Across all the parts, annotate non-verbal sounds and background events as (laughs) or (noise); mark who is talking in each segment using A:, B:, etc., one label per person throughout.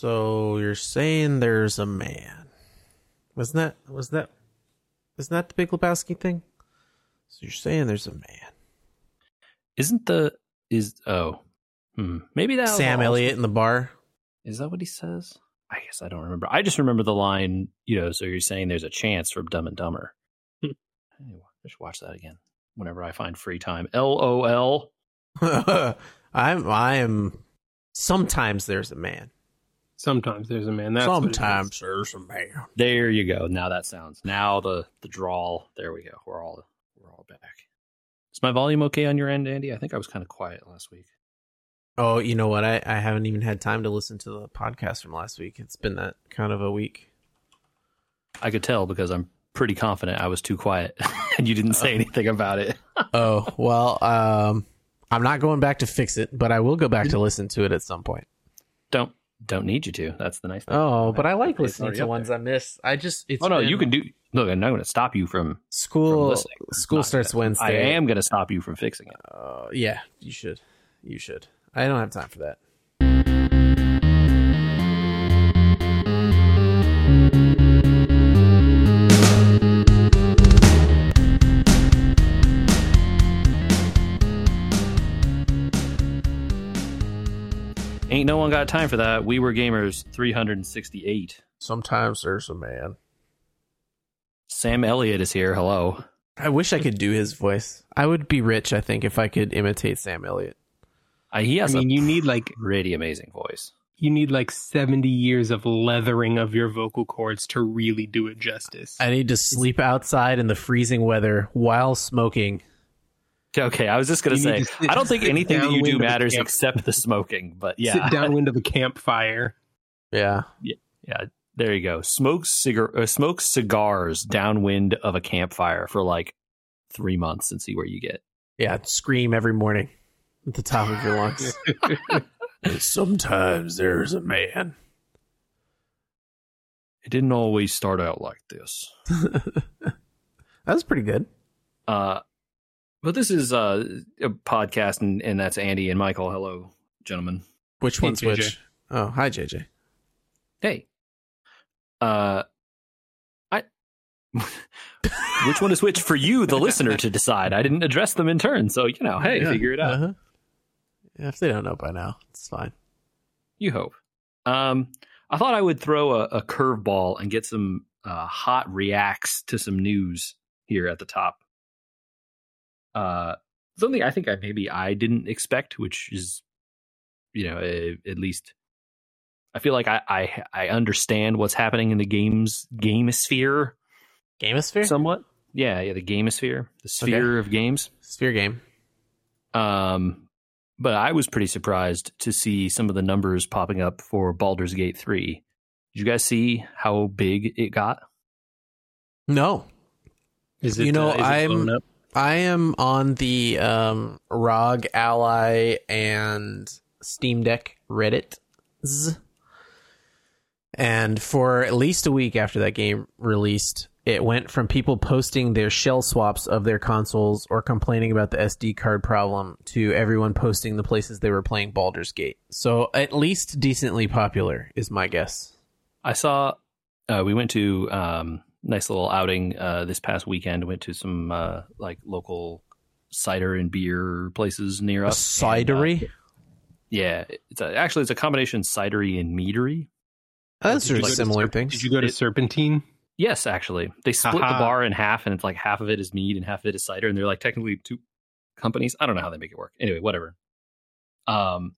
A: So you're saying there's a man? Wasn't that was that isn't that the Big Lebowski thing? So you're saying there's a man?
B: Isn't the is oh hmm, maybe that was
A: Sam Elliott in the bar.
B: Is that what he says? I guess I don't remember. I just remember the line. You know, so you're saying there's a chance from Dumb and Dumber.
C: Hmm.
B: Anyway, just watch that again whenever I find free time. L O L. (laughs)
A: I'm I am. Sometimes there's a man.
C: Sometimes there's a man. That's what it is.
A: Sometimes there's a man.
B: There you go. Now that sounds. Now the the drawl. There we go. We're all we're all back. Is my volume okay on your end, Andy? I think I was kind of quiet last week.
A: Oh, you know what? I, I haven't even had time to listen to the podcast from last week. It's been that kind of a week.
B: I could tell because I'm pretty confident I was too quiet (laughs) and you didn't say anything about it. (laughs)
A: oh well, um, I'm not going back to fix it, but I will go back to listen to it at some point.
B: Don't don't need you to. That's the nice thing.
A: Oh, but I like listening to ones
B: there.
A: I miss. I just it's
B: oh no, you can do. Look, I'm not going to stop you from. from
A: school.
B: listening.
A: School
B: Not
A: starts
B: gonna- I am going to stop you from fixing it.
A: Uh, yeah, you should. You should. I don't have time for that.
B: Ain't no one got time for that. We were gamers 368.
A: Sometimes there's a man.
B: Sam Elliott is here. Hello.
A: I wish I could do his voice. I would be rich, I think, if I could imitate Sam Elliott.
B: Uh, he
C: I mean,
B: a
C: you need like
B: pretty amazing voice.
C: you need like 70 years of leathering of your vocal cords to really do it justice.
A: I need to sleep outside in the freezing weather while smoking.
B: Okay, I was just going to
C: You
B: say,
C: to sit-
B: I don't think anything that you do
C: downwind the
B: matters
C: camp.
B: except the smoking. But yeah,
C: Sit downwind of a campfire.
A: Yeah.
B: yeah, there you go. Smoke cigar, uh, smoke cigars downwind of a campfire for like three months and see where you get.
A: Yeah. Scream every morning at the top of your lungs. (laughs) (laughs) Sometimes there's a man.
B: It didn't always start out like this. (laughs)
A: that was pretty good.
B: Uh, but this is uh, a podcast, and, and that's Andy and Michael. Hello, gentlemen.
A: Which
C: Hey,
A: one's
C: JJ.
A: which? Oh, hi, JJ.
B: Hey. Uh, I. (laughs) which one is which for you, the listener, to decide? I didn't address them in turn, so you know, hey,
A: Yeah.
B: figure it out.
A: Uh-huh. Yeah, if they don't know by now, it's fine.
B: You hope. Um, I thought I would throw a, a curveball and get some uh, hot reacts to some news here at the top. Uh, something I think I maybe I didn't expect, which is, you know, at least I feel like I, I I understand what's happening in the games gamosphere
A: Gamosphere?
B: somewhat. Yeah, yeah, the gamosphere, the sphere of games.
A: Sphere game.
B: Um, but I was pretty surprised to see some of the numbers popping up for Baldur's Gate 3. Did you guys see how big it got?
A: No.
C: Is it,
A: You know,
C: uh, is it
A: I'm-
C: blown up?
A: I am on the um, ROG Ally and Steam Deck Reddit. And for at least a week after that game released, it went from people posting their shell swaps of their consoles or complaining about the SD card problem to everyone posting the places they were playing Baldur's Gate. So at least decently popular is my guess.
B: I saw uh, we went to um, nice little outing uh, this past weekend. Went to some uh, like local cider and beer places near
A: A
B: us. And, uh,
A: cidery?
B: yeah, it's a, actually it's a combination cidery and meadery.
A: That's
C: Did you
A: a similar
C: Serp-
A: thing.
C: Did you go to
B: It-
C: Serpentine?
B: Yes, actually, they split the bar in half, and it's like half of it is mead and half of it is cider, and they're like technically two companies. I don't know how they make it work. Anyway, whatever. Um.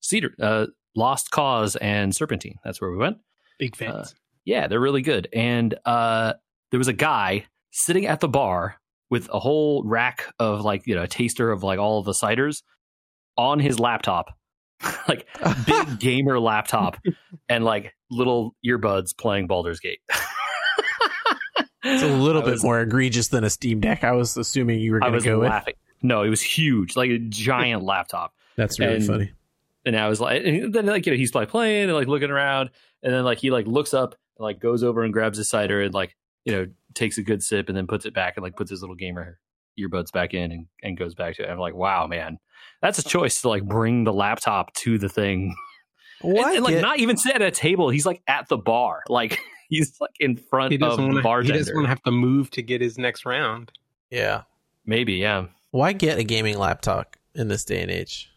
B: Cedar, uh, Lost Cause, and Serpentine. That's where we went.
C: Big fans.
B: Yeah, they're really good. And uh, there was a guy sitting at the bar with a whole rack of like you know a taster of like all of the ciders on his laptop, (laughs) like big (laughs) gamer laptop, and like little earbuds playing Baldur's Gate.
A: It's a (laughs) little
B: I
A: bit
B: was-
A: more egregious than a Steam Deck. I was assuming you were going to go with.
B: laughing. No, it was huge, like a giant laptop.
A: That's really
B: And-
A: funny.
B: And I was like, and then like you know he's like playing and like looking around, and then like he like looks up like goes over and grabs his cider and like you know takes a good sip and then puts it back and like puts his little gamer earbuds back in and, and goes back to it. I'm like, wow, man, that's a choice to like bring the laptop to the thing. (laughs)
A: Why
B: and, and, like
A: get-
B: not even sit at a table. He's like at the bar, (laughs) like he's like in front of
C: doesn't
B: the
C: want to. He doesn't want to have to move to get his next round.
A: yeah.
B: Maybe, yeah.
A: Why get a gaming laptop in this day and age?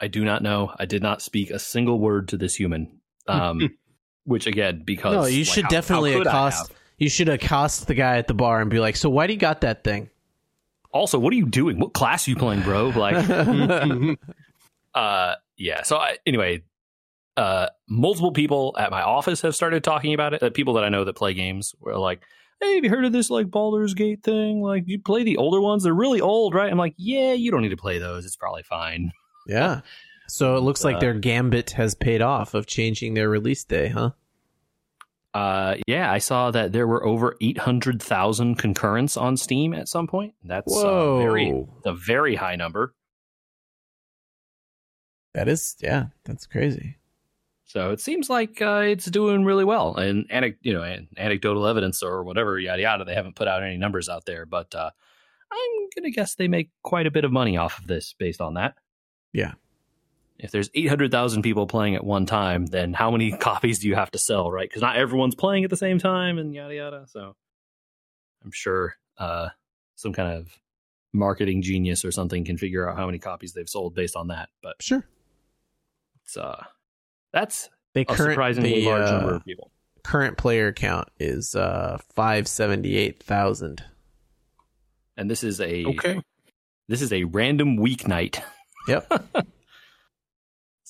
B: I do not know. I did not speak a single word to this human. Um, (laughs) which again, because
A: No, you
B: like,
A: should
B: how-
A: definitely
B: how
A: accost. You should accost the guy at the bar and be like, "So why do you got that thing?"
B: Also, what are you doing? What class are you playing, bro? Like, (laughs) uh, yeah. So I, anyway, uh, multiple people at my office have started talking about it. Uh, people that I know that play games were like, "Hey, have you heard of this like Baldur's Gate thing? Like, you play the older ones? They're really old, right?" I'm like, "Yeah, you don't need to play those. It's probably fine."
A: yeah. (laughs) So it looks like
B: Uh,
A: their gambit has paid off of changing their release day, huh?
B: Uh, yeah, I saw that there were over 800,000 concurrents on Steam at some point. That's
A: Whoa.
B: uh, very, a very high number.
A: That is, yeah, that's crazy.
B: So it seems like uh, it's doing really well. And you know, an- anecdotal evidence or whatever, yada yada. They haven't put out any numbers out there, but uh, I'm gonna guess they make quite a bit of money off of this based on that.
A: Yeah.
B: If there's 800,000 people playing at one time, then how many (laughs) copies do you have to sell, right? Because not everyone's playing at the same time, and yada yada. So I'm sure uh, some kind of marketing genius or something can figure out how many copies they've sold based on that. But
A: Sure.
B: it's uh, that's
A: They
B: a
A: current
B: surprisingly
A: the,
B: large
A: uh,
B: number of people.
A: current player count is uh five seventy eight thousand.
B: and this is a
C: okay.
B: this is a random weeknight.
A: Yep. (laughs)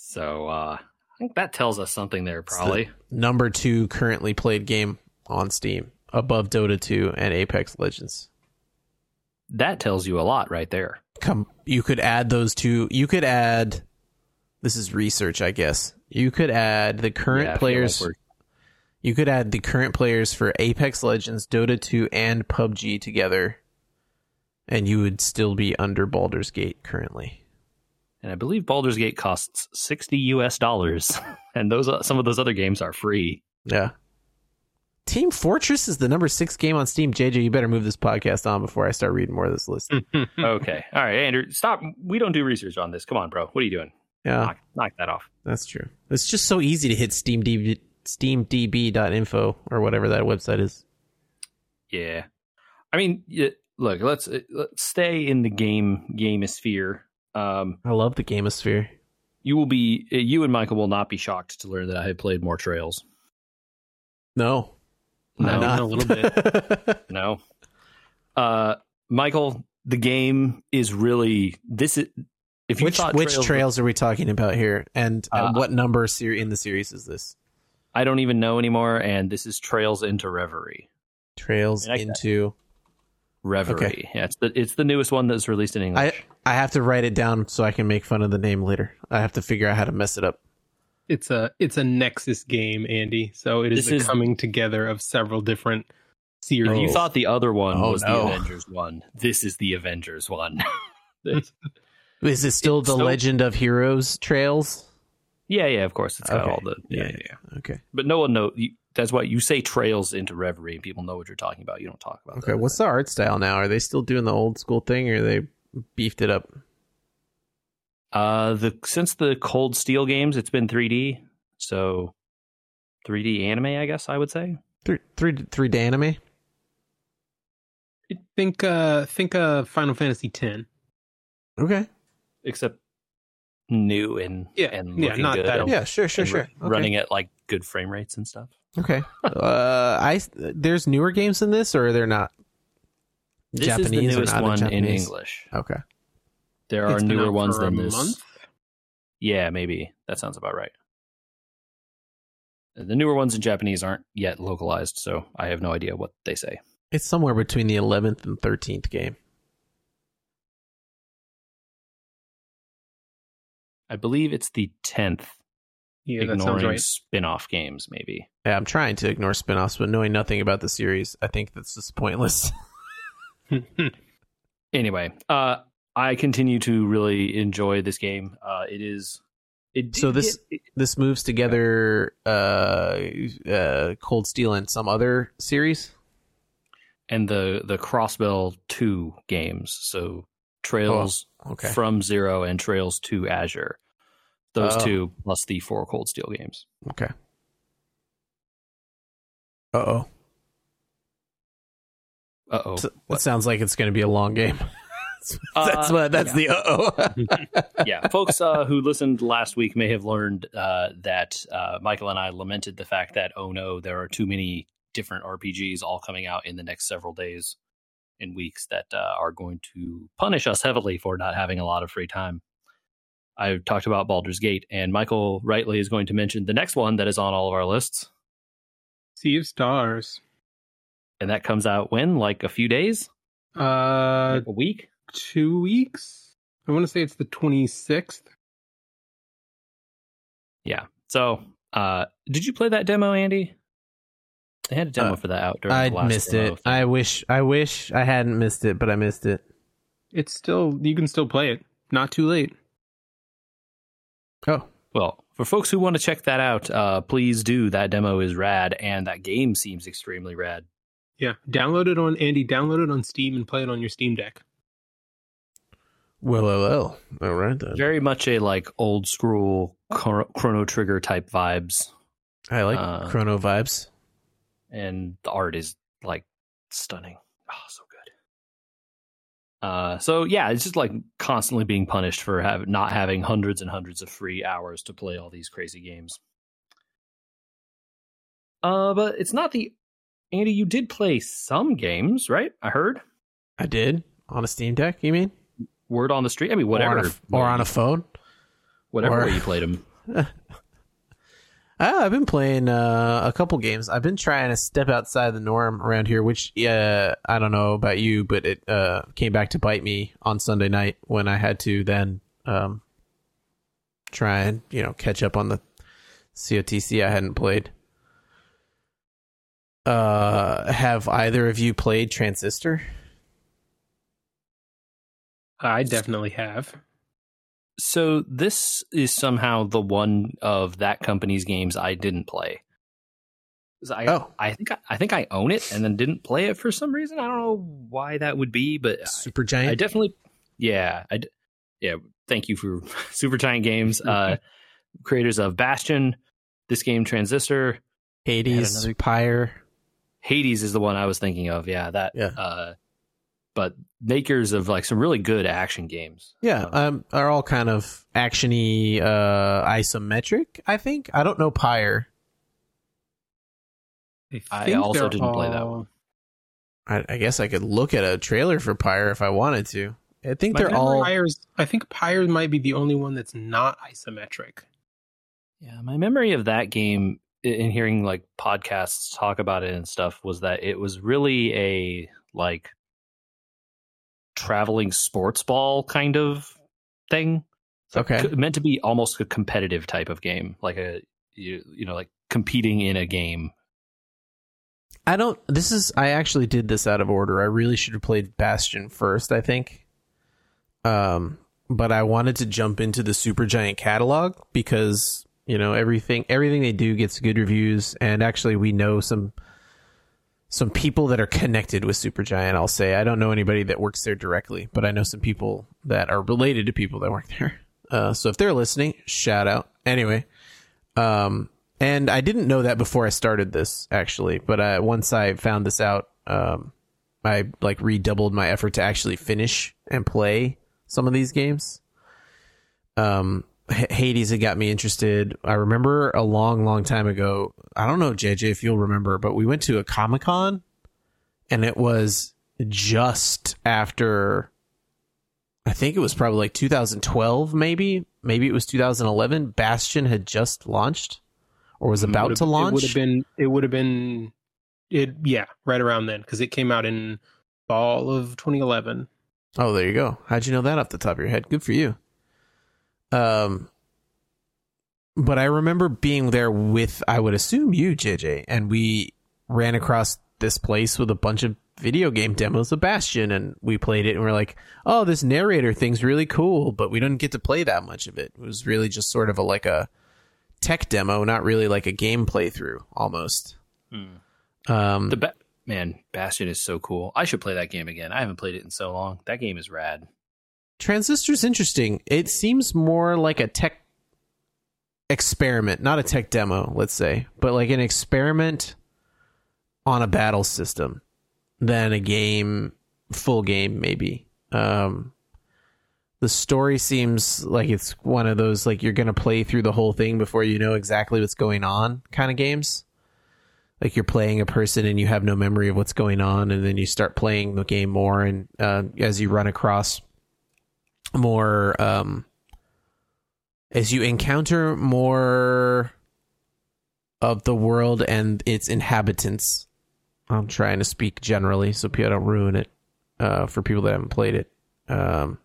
B: So uh, I think that tells us something there,
A: It's the
B: probably.
A: number two currently played game on Steam, above Dota two and Apex Legends.
B: That tells you a lot right there.
A: Come, you could add those two. You could add. This is research, I guess. You could add the current
B: Yeah,
A: players.
B: like
A: you could add the current players for Apex Legends, Dota 2, and PUBG together, and you would still be under Baldur's Gate currently.
B: And I believe Baldur's Gate costs sixty U.S. dollars, (laughs) and those uh, some of those other games are free.
A: Yeah. Team Fortress is the number six game on Steam. JJ, you better move this podcast on before I start reading more of this list. (laughs)
B: okay, all right, Andrew, stop. We don't do research on this. Come on, bro. What are you doing?
A: Yeah,
B: Knock, knock that off.
A: that's true. It's just so easy to hit SteamDB, SteamDB.info or whatever that website is.
B: Yeah, I mean, look, let's uh, let's stay in the game gamosphere. Um,
A: I love the Gamosphere.
B: you will be uh, you and Michael will not be shocked to learn that I have played more Trails.
A: No,
B: No,
A: I'm not.
C: a little bit. (laughs)
B: No. Uh, Michael, the game is really this is if you
A: which
B: thought
A: which
B: Trails,
A: trails are we talking about here, and uh,
B: Uh,
A: what number ser- in the series is this?
B: I don't even know anymore, and this is Trails into Reverie.
A: Trails
B: I
A: into.
B: Reverie.
A: Okay.
B: Yeah, it's the it's the newest one that's released in
A: I
B: English.
A: I have to write it down so I can make fun of the name later. I have to figure out how to mess it up.
C: It's a it's a Nexus game, Andy. So it is
B: This
C: the
B: is-
C: coming together of several different series.
B: if you oh. thought the other one
A: Oh,
B: was
A: no.
B: the Avengers one, this is the Avengers one. (laughs) This-
A: Is it still the
B: So-
A: Legend of Heroes Trails?
B: yeah, yeah, of course it's got
A: Okay.
B: all the yeah,
A: Yeah,
B: yeah, yeah.
A: Okay.
B: But no one know. You, that's why you say Trails into Reverie, and people know what you're talking about. You don't talk about.
A: Okay.
B: that.
A: What's the art style now? Are they still doing the old school thing, or they beefed it up?
B: Uh, the since the Cold Steel games, it's been 3D. So 3D anime, I guess I would say.
A: Three, three, three D anime.
C: think uh think uh Final Fantasy X.
A: Okay.
B: Except new and
C: Yeah,
B: and
C: yeah, not
B: good
C: that
B: and-
A: Yeah. Sure. Sure. Sure.
B: ru-
A: Okay.
B: running at like good frame rates and stuff.
A: Okay. uh, I there's newer games than this, or they're not.
B: This
A: Japanese
B: is the newest
A: not in
B: one in,
A: Japanese?
B: English.
A: Okay.
B: There are
C: It's
B: newer ones than this.
C: month?
B: Yeah, maybe that sounds about right. The newer ones in Japanese aren't yet localized, so I have no idea what they say.
A: It's somewhere between the 11th and 13th game.
B: I believe it's the tenth,
C: Yeah,
B: ignoring
C: right.
B: spin-off games. Maybe
A: Yeah, I'm trying to ignore spin-offs, but knowing nothing about the series, I think that's just pointless. (laughs) (laughs)
B: anyway, uh, I continue to really enjoy this game. Uh, it is. It
A: So this-
B: get-
A: this moves together uh, uh, Cold Steel and some other series.
B: and the the Crossbell two games. So Trails
A: Oh, Okay.
B: from Zero and Trails to Azure. Those
A: Oh.
B: two plus the four Cold Steel games.
A: Okay. Uh oh.
B: Uh oh.
A: That sounds like it's going to be a long game. (laughs)
B: Uh,
A: that's what. That's the uh oh. (laughs)
B: yeah, folks uh, who listened last week may have learned uh, that uh, Michael and I lamented the fact that oh no, there are too many different RPGs all coming out in the next several days and weeks that uh, are going to punish us heavily for not having a lot of free time. I talked about Baldur's Gate, and Michael rightly is going to mention the next one that is on all of our lists,
C: Sea of Stars.
B: and that comes out when, like a few days,
C: Uh,
B: Like a week.
C: two weeks. I want to say it's the twenty sixth.
B: Yeah. So, uh, did you play that demo, Andy? They had a demo
A: Uh,
B: for that out during
A: I
B: the last
A: missed
B: demo
A: it.
B: thing.
A: I wish. I wish I hadn't missed it, but I missed it.
C: It's still you can still play it. Not too late.
A: Oh,
B: Well, for folks who want to check that out, uh, please do. That demo is rad, and that game seems extremely rad.
C: Yeah, download it on Andy. Download it on Steam and play it on your Steam Deck.
A: well, well, well. All right then.
B: Very much a like old school Chro- Chrono Trigger type vibes,
A: I like
B: uh,
A: Chrono vibes.
B: and the art is like stunning. So. Uh, so yeah, it's just like constantly being punished for have, not having hundreds and hundreds of free hours to play all these crazy games. Uh, but it's not the Andy. You did play some games, right? I heard.
A: I did on a Steam Deck. You mean?
B: Word on the street. I mean, whatever.
A: Or on a, or on a phone.
B: whatever
A: or-
B: way you played them. (laughs)
A: Ah, I've been playing uh, a couple games. I've been trying to step outside the norm around here, which uh, I don't know about you, but it uh, came back to bite me on Sunday night when I had to then um, try and you know catch up on the COTC I hadn't played. Uh, have either of you played Transistor?
C: I definitely have.
B: So this is somehow the one of that company's games I didn't play. I,
A: Oh.
B: I think I, I think I own it and then didn't play it for some reason. I don't know why that would be, but
A: Supergiant.
B: I
A: Giant.
B: definitely, yeah, I yeah. Thank you for (laughs) Supergiant Games, uh, (laughs) creators of Bastion, this game Transistor,
A: Hades, Pyre.
B: Hades is the one I was thinking of. Yeah, that.
A: Yeah.
B: Uh, but makers of like some really good action games.
A: Yeah,
B: Um,
A: um, are all kind of actiony, uh, isometric. I think I don't know Pyre.
B: I
C: think
B: also didn't play that one.
A: I, I guess I could look at a trailer for Pyre if I wanted to. I think
C: My
A: they're
C: memory
A: all.
C: Pyre's- I think Pyre might be the only one that's not isometric.
B: Yeah, my memory of that game i- in hearing like podcasts talk about it and stuff was that it was really a like traveling sports ball kind of thing. So
A: Okay.
B: c- meant to be almost a competitive type of game, like a you, you know like competing in a game.
A: I don't. This is. I actually did this out of order. I really should have played Bastion first. I think. Um, but I wanted to jump into the Supergiant catalog because you know everything. Everything they do gets good reviews, and actually we know some. Some people that are connected with Supergiant. I'll say I don't know anybody that works there directly, but I know some people that are related to people that work there. Uh, so if they're listening, shout out. Anyway, um, and I didn't know that before I started this actually, but once I found this out, um, I like redoubled my effort to actually finish and play some of these games. Um, Hades had got me interested. I remember a long, long time ago. I don't know, JJ, if you'll remember, but we went to a Comic Con, and it was just after. I think it was probably like 2012, maybe, maybe it was 2011. Bastion had just launched or was mm,
C: about
A: to launch.
C: It would have been. It would have been. It yeah, right around then because it came out in fall of 2011.
A: Oh, there you go. How'd you know that off the top of your head? Good for you. Um, but I remember being there with, I would assume you, JJ, and we ran across this place with a bunch of video game demos of Bastion, and we played it, and we're like, "Oh, this narrator thing's really cool," but we didn't get to play that much of it. It was really just sort of a like a tech demo, not really like a game playthrough, almost. Um,
B: The ba- man, Bastion is so cool. I should play that game again. I haven't played it in so long. That game is rad.
A: Transistor's interesting. It seems more like a tech experiment, not a tech demo, let's say, but like an experiment on a battle system than a game, full game, maybe. Um, the story seems like it's one of those like you're gonna play through the whole thing before you know exactly what's going on kind of games. Like you're playing a person and you have no memory of what's going on, and then you start playing the game more, and uh, as you run across more, um, as you encounter more of the world and its inhabitants. I'm trying to speak generally so people don't ruin it uh, for people that haven't played it. Um,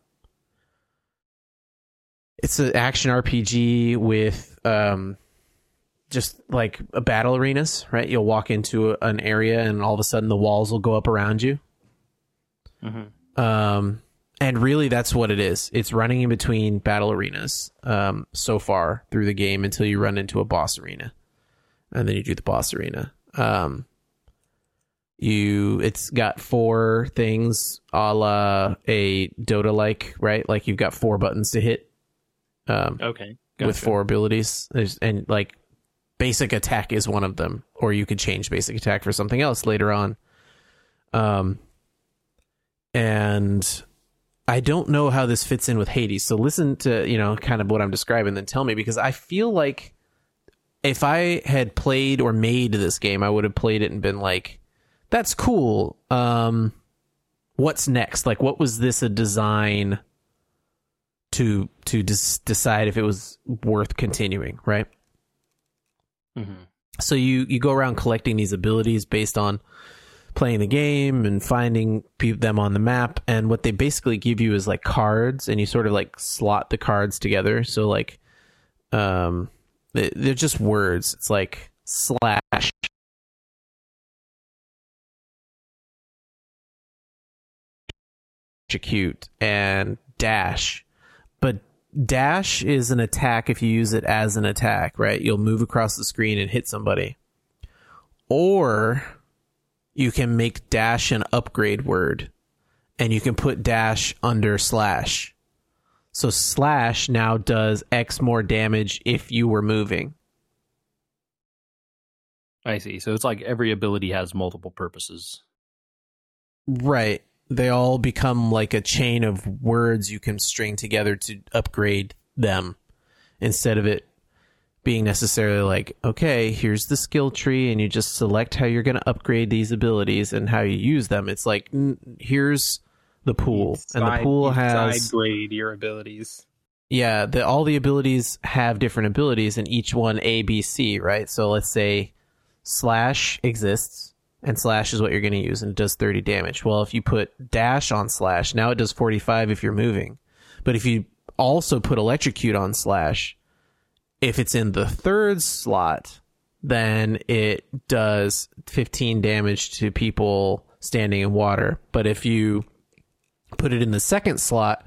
A: it's an action RPG with um, just like a battle arenas, right? You'll walk into an area and all of a sudden the walls will go up around you.
B: Mm-hmm.
A: Um, and really, that's what it is. It's running in between battle arenas um, so far through the game until you run into a boss arena, and then you do the boss arena. Um, you, it's got four things, a la a Dota like, right? Like you've got four buttons to hit um,
B: Okay.
A: with four abilities. There's, and like basic attack is one of them, or you could change basic attack for something else later on. Um, and I don't know how this fits in with Hades. So listen to you know kind of what I'm describing, then tell me because I feel like if I had played or made this game, I would have played it and been like, "That's cool." Um, what's next? Like, what was this a design? to to des- decide if it was worth continuing, right?
B: Mm-hmm.
A: So you you go around collecting these abilities based on playing the game and finding them on the map, and what they basically give you is like cards, and you sort of like slot the cards together. So like, um, they- they're just words. It's like slash execute and dash but dash is an attack if you use it as an attack, right? You'll move across the screen and hit somebody. Or you can make dash an upgrade word and you can put dash under slash. So slash now does X more damage if you were moving.
B: I see. So it's like every ability has multiple purposes.
A: Right. They all become like a chain of words you can string together to upgrade them instead of it being necessarily like, okay, here's the skill tree and you just select how you're going to upgrade these abilities and how you use them. It's like, here's the pool. and the pool has
C: side grade your abilities.
A: yeah, the, all the abilities have different abilities, and each one A, B, C, right? So let's say slash exists, and slash is what you're going to use, and it does 30 damage. Well, if you put dash on slash, now it does 45 if you're moving. But if you also put electrocute on slash, if it's in the third slot, then it does 15 damage to people standing in water. But if you put it in the second slot,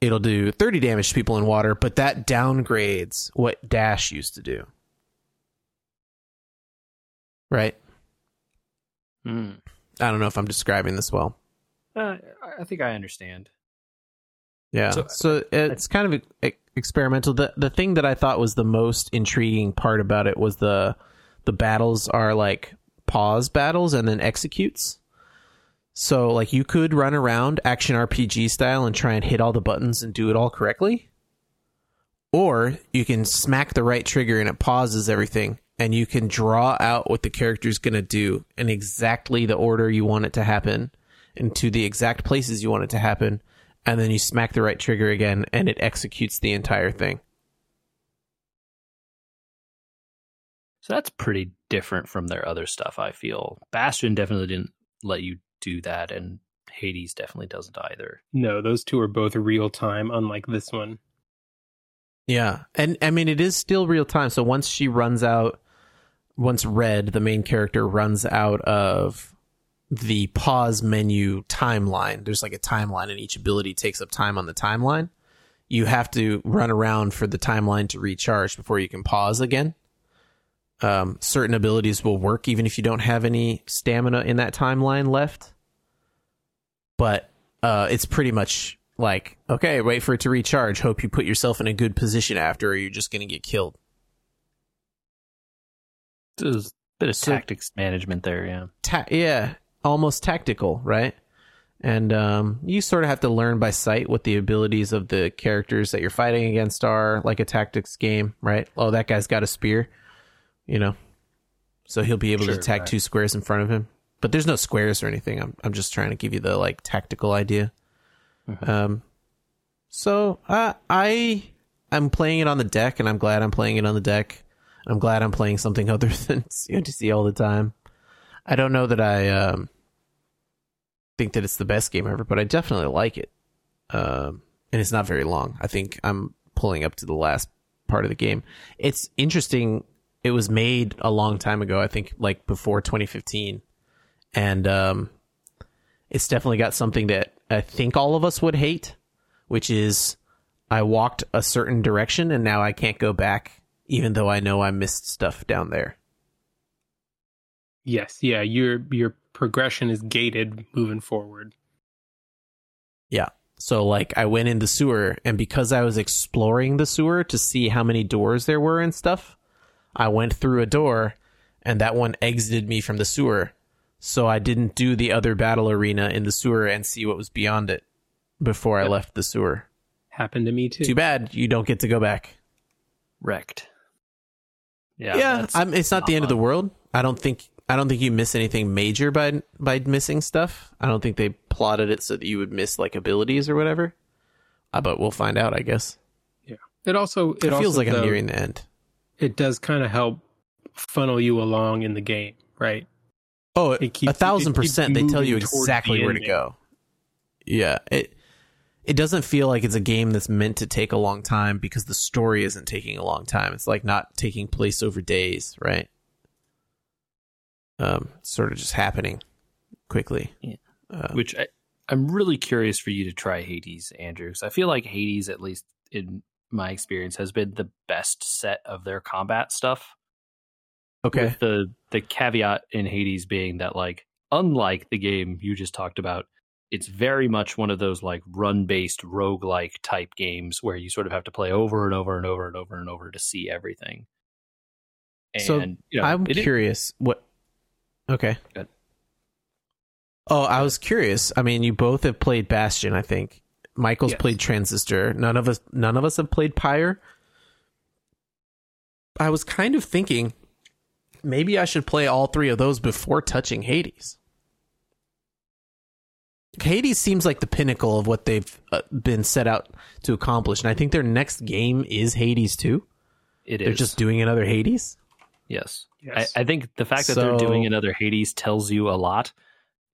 A: it'll do 30 damage to people in water, but that downgrades what Dash used to do. Right?
B: Mm.
A: I don't know if I'm describing this well.
B: Uh, I- think I understand.
A: Yeah. So,
B: So-
A: it's kind of experimental. The the thing that I thought was the most intriguing part about it was the the battles are like pause battles and then executes. So like you could run around action RPG style and try and hit all the buttons and do it all correctly. Or you can smack the right trigger and it pauses everything and you can draw out what the character's going to do in exactly the order you want it to happen and to the exact places you want it to happen and then you smack the right trigger again and it executes the entire thing.
B: So that's pretty different from their other stuff, I feel. Bastion definitely didn't let you do that, and Hades definitely doesn't either.
C: No, those two are both real time, unlike this one.
A: Yeah. And I mean it is still real time. So once she runs out once Red, the main character, runs out of the pause menu timeline, there's like a timeline and each ability takes up time on the timeline. You have to run around for the timeline to recharge before you can pause again. Um, certain abilities will work even if you don't have any stamina in that timeline left. But uh, it's pretty much like, okay, wait for it to recharge. Hope you put yourself in a good position after, or you're just going to get killed.
B: There's a bit of
A: So-
B: tactics management there, yeah.
A: Ta- yeah, almost tactical, right? And um, you sort of have to learn by sight what the abilities of the characters that you're fighting against are, like a tactics game, right? Oh, that guy's got a spear, you know, so he'll be able
B: Sure,
A: to attack
B: right.
A: two squares in front of him. But there's no squares or anything. I'm I'm just trying to give you the like tactical idea.
B: Mhm.
A: Um, so uh, I I'm playing it on the deck, and I'm glad I'm playing it on the deck. I'm glad I'm playing something (laughs) other than (laughs) COTC all the time. I don't know that I um, think that it's the best game ever, but I definitely like it. Um, and it's not very long. I think I'm pulling up to the last part of the game. It's interesting. It was made a long time ago. I think like before 2015, and um, it's definitely got something that I think all of us would hate, which is I walked a certain direction and now I can't go back, even though I know I missed stuff down there.
C: Yes, yeah, your your progression is gated moving forward.
A: Yeah. So like I went in the sewer and because I was exploring the sewer to see how many doors there were and stuff, I went through a door and that one exited me from the sewer. So I didn't do the other battle arena in the sewer and see what was beyond it before I left the sewer.
C: Happened to me too.
A: Too bad you don't get to go back.
B: Wrecked. Yeah.
A: Yeah, I'm, it's not the end of the world. I don't think I don't think you miss anything major by by missing stuff. I don't think they plotted it so that you would miss like abilities or whatever. Uh, but we'll find out, I guess. Yeah.
C: It also it,
A: It, feels
C: also,
A: like I'm nearing the end.
C: it does kind of help funnel you along in the game, right?
A: Oh,
C: It keeps-
A: a thousand
C: it
A: percent. They tell you exactly where to go. Yeah, it it doesn't feel like it's a game that's meant to take a long time because the story isn't taking a long time. It's like not taking place over days, right? Um, sort of just happening quickly.
B: Yeah.
A: Uh,
B: Which I, I'm really curious for you to try Hades, Andrew, because I feel like Hades, at least in my experience, has been the best set of their combat stuff.
A: okay.
B: With the the caveat in Hades being that like unlike the game you just talked about, it's very much one of those like run based roguelike type games where you sort of have to play over and over and over and over and over to see everything. And
A: So,
B: you know,
A: I'm curious. What? Okay.
B: Good.
A: Oh, I was curious. I mean, you both have played Bastion. I think Michael's
C: Yes.
A: played Transistor. None of us. None of us have played Pyre. I was kind of thinking maybe I should play all three of those before touching Hades. Hades seems like the pinnacle of what they've uh, been set out to accomplish, and I think their next game is Hades too.
B: it
A: They're
B: is
A: just doing another Hades.
B: Yes.
C: Yes.
B: I, I think the fact that they're doing another Hades tells you a lot,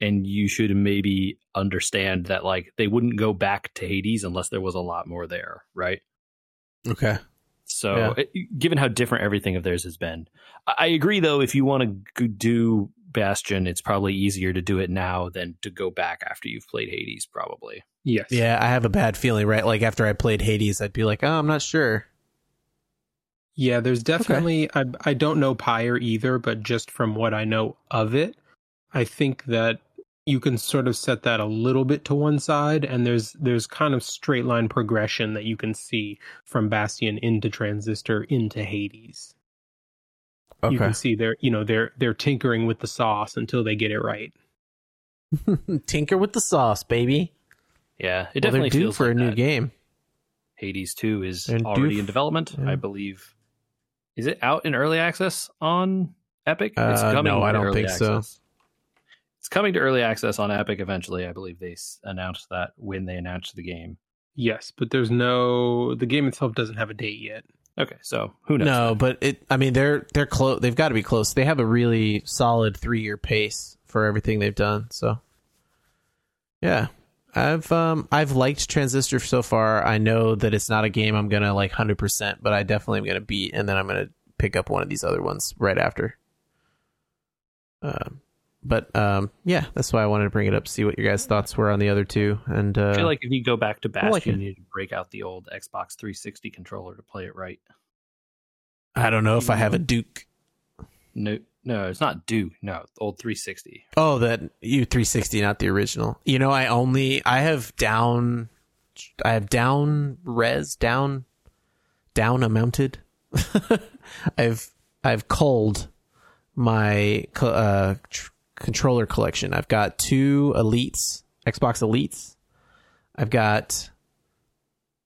B: and you should maybe understand that like they wouldn't go back to Hades unless there was a lot more there, right?
A: Okay.
B: So,
A: Yeah.
B: it- given how different everything of theirs has been, I, I agree. Though, if you want to do Bastion, it's probably easier to do it now than to go back after you've played Hades. Probably.
C: yes.
A: Yeah, I have a bad feeling, right? Like after I played Hades, I'd be like, oh, I'm not sure.
C: Yeah, there's definitely I I don't know Pyre either, but just from what I know of it, I think that you can sort of set that a little bit to one side and there's there's kind of straight line progression that you can see from Bastion into Transistor into Hades.
A: Okay.
C: You can see they're you know they're they're tinkering with the sauce until they get it right. (laughs)
A: Tinker with the sauce, baby.
B: Yeah, it
A: Well,
B: definitely
A: they're due
B: feels
A: for
B: like
A: a new
B: that.
A: game.
B: Hades Two is
A: They're
B: already
A: f-
B: in development,
A: yeah.
B: I believe. Is it out in early access on Epic?
A: It's Uh, no, I don't
B: early
A: think so.
B: It's coming to early access on Epic eventually. I believe they announced that when they announced the game.
C: Yes, but there's no the game itself doesn't have a date yet.
B: Okay, so who knows?
A: No, but it. I mean, they're they're close. They've got to be close. They have a really solid three year pace for everything they've done. So, yeah, I've um I've liked Transistor so far. I know that it's not a game I'm gonna like hundred percent, but I definitely am gonna beat, and then I'm gonna pick up one of these other ones right after. Um, but um, yeah, that's why I wanted to bring it up. See what your guys' thoughts were on the other two, and uh,
B: I feel like if you go back to Bastion,
A: like
B: you need to break out the old Xbox 360 controller to play it right.
A: I don't know if I have a Duke.
B: No, no, it's not Duke. No, old 360.
A: Oh, that U360, not the original. You know, I only I have down I have down res down down amounted. (laughs) I've I've culled my uh, tr- controller collection. I've got two elites, Xbox elites. I've got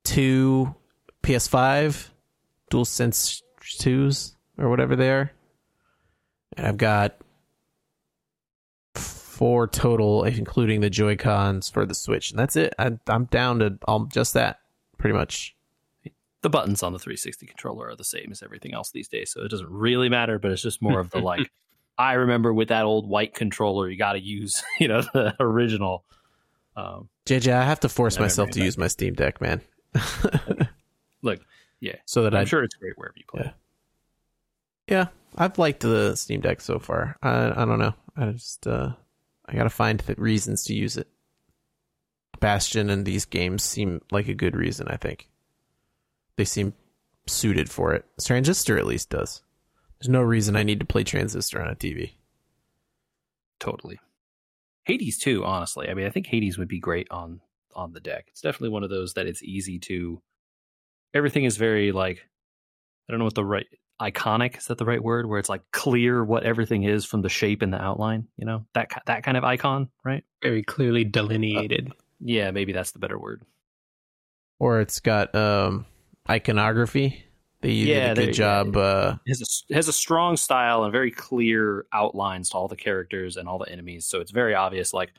A: two PS5 DualSense 2s or whatever they are. And I've got four total, including the Joy Cons for the Switch, and that's it. I, am down to um, just that, pretty much.
B: The buttons on the 360 controller are the same as everything else these days, so it doesn't really matter. But it's just more of the (laughs) like. I remember with that old white controller, you got to use, (laughs) you know, the original.
A: Um, JJ, I have to force myself to use my Steam Deck, man. (laughs)
B: Look, yeah,
A: so that
B: I'm
A: I,
B: sure it's great wherever you play.
A: Yeah. Yeah, I've liked the Steam Deck so far. I I don't know. I just uh, I gotta find reasons to use it. Bastion and these games seem like a good reason. I think they seem suited for it. Transistor at least does. There's no reason I need to play Transistor on a TV.
B: Totally. Hades too, honestly. I mean, I think Hades would be great on on the deck. It's definitely one of those that it's easy to. Everything is very like, I don't know what the right iconic is that the right word? Where it's like clear what everything is from the shape and the outline you know? That that kind of icon right?
C: Very clearly delineated. uh,
B: yeah maybe that's the better word.
A: Or it's got um iconography. They yeah, did a good job uh
B: has a, has a strong style and very clear outlines to all the characters and all the enemies so it's very obvious like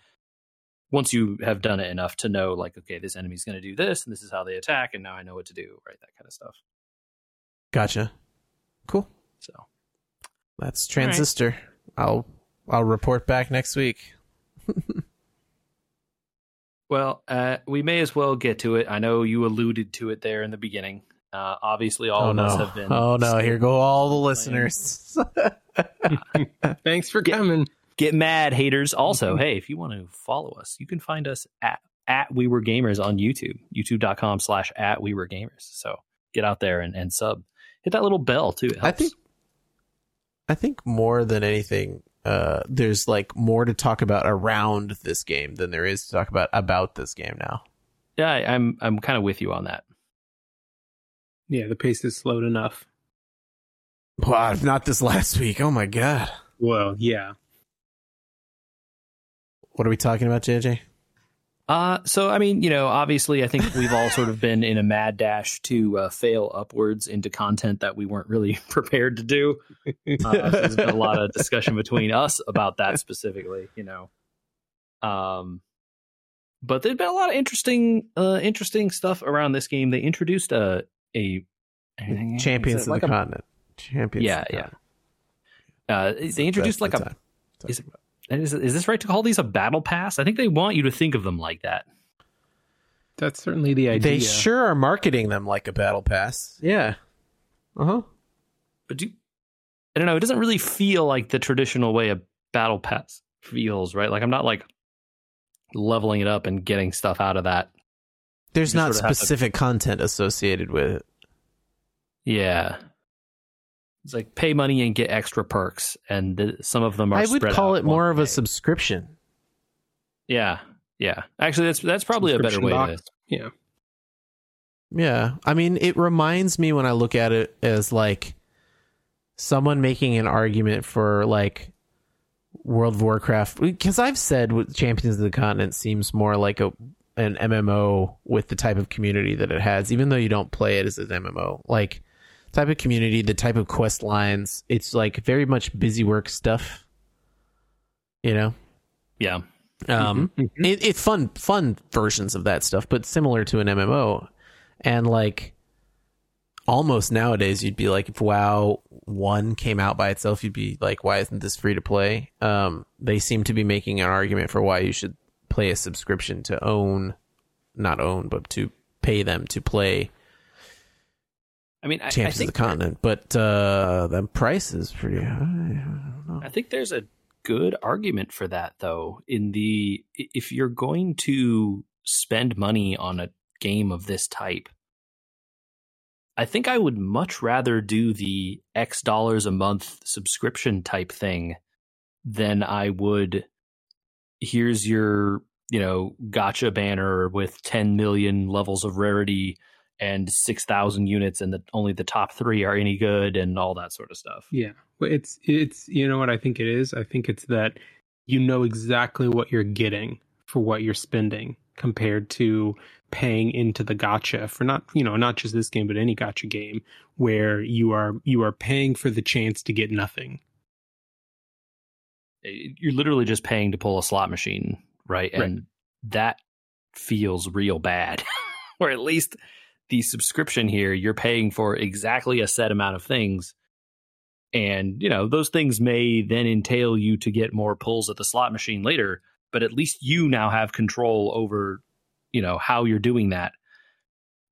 B: once you have done it enough to know like okay this enemy's going to do this and this is how they attack and now i know what to do right? That kind of stuff.
A: Gotcha Cool.
B: So
A: that's Transistor. Right. I'll I'll report back next week. (laughs)
B: well, uh, we may as well get to it. I know you alluded to it there in the beginning. Uh, obviously, all
A: oh,
B: of
A: no.
B: us have been.
A: Oh no! Here go all the listeners. (laughs)
C: Thanks for
B: get,
C: coming.
B: Get mad, haters. Also, hey, if you want to follow us, you can find us at at We Were Gamers on YouTube. YouTube.com slash at We Were Gamers. So get out there and, and sub hit that little bell too.
A: I think I think more than anything, uh, there's like more to talk about around this game than there is to talk about about this game now.
B: Yeah, I, I'm I'm kind of with you on that.
C: Yeah, the pace is slowed enough.
A: Wow, not this last week. Oh my god.
C: Well, yeah.
A: What are we talking about, JJ?
B: Uh, so I mean, you know, obviously, I think we've all sort of been in a mad dash to uh, fail upwards into content that we weren't really (laughs) prepared to do. Uh, there's been a lot of discussion between us about that specifically, you know. Um, but there's been a lot of interesting, uh, interesting stuff around this game. They introduced a a
A: champions of like the a, continent. Champions.
B: Yeah, yeah. Uh, they introduced like a. Is it, is, is this right to call these a battle pass? I think they want you to think of them like that.
C: That's certainly the idea.
A: They sure are marketing them like a battle pass. Yeah. Uh huh.
B: But do I don't know. It doesn't really feel like the traditional way a battle pass feels, right? Like I'm not like leveling it up and getting stuff out of that.
A: There's not specific to... content associated with it.
B: Yeah. It's like pay money and get extra perks, and the, some of them are.
A: I would call it more of a subscription.
B: Yeah, yeah. Actually, that's that's probably a better way box. to.
C: Yeah.
A: Yeah, I mean, it reminds me when I look at it as like someone making an argument for like World of Warcraft because I've said Champions of the Continent seems more like a an MMO with the type of community that it has, even though you don't play it as an MMO. Like type of community, the type of quest lines. It's like very much busy work stuff. You know?
B: Yeah.
A: Um, mm-hmm. mm-hmm. it, it's fun, fun versions of that stuff, but similar to an MMO. And like, almost nowadays, you'd be like, if WoW one came out by itself, you'd be like, why isn't this free to play? Um, they seem to be making an argument for why you should play a subscription to own, not own, but to pay them to play
B: I mean,
A: champions
B: I,
A: of the continent, but uh, the price is pretty high.
B: I, I think there's a good argument for that, though. In the if you're going to spend money on a game of this type, I think I would much rather do the X dollars a month subscription type thing than I would. Here's your you know, gacha banner with 10 million levels of rarity and 6,000 units and the, only the top 3 are any good and all that sort of stuff.
C: Yeah. But it's it's you know what I think it is? I think it's that you know exactly what you're getting for what you're spending compared to paying into the gacha for not you know not just this game but any gacha game where you are you are paying for the chance to get nothing eh,
B: you're literally just paying to pull a slot machine right, right. and that feels real bad (laughs) or at least the subscription here you're paying for exactly a set amount of things. And you know those things may then entail you to get more pulls at the slot machine later but at least you now have control over you know how you're doing that.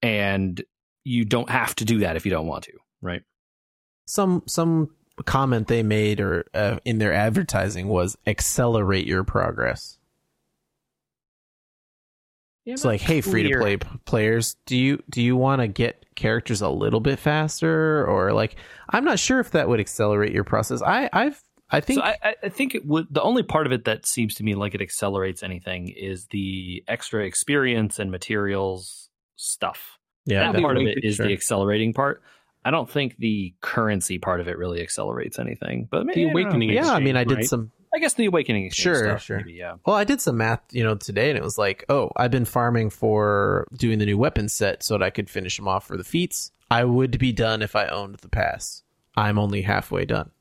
B: And you don't have to do that if you don't want to right?
A: Some some comment they made or uh, in their advertising was accelerate your progress yeah, it's like hey free to play players do you do you want to get characters a little bit faster or like i'm not sure if that would accelerate your process i i've I think
B: so I, I, think it would. The only part of it that seems to me like it accelerates anything is the extra experience and materials stuff. Yeah, that part of it is sure. the accelerating part. I don't think the currency part of it really accelerates anything. But maybe,
C: the awakening,
A: yeah. I mean, I did right? some.
B: I guess the awakening,
A: sure,
B: stuff,
A: sure,
B: maybe, yeah.
A: Well, I did some math, you know, today, and it was like, oh, I've been farming for doing the new weapon set so that I could finish them off for the feats. I would be done if I owned the pass. I'm only halfway done.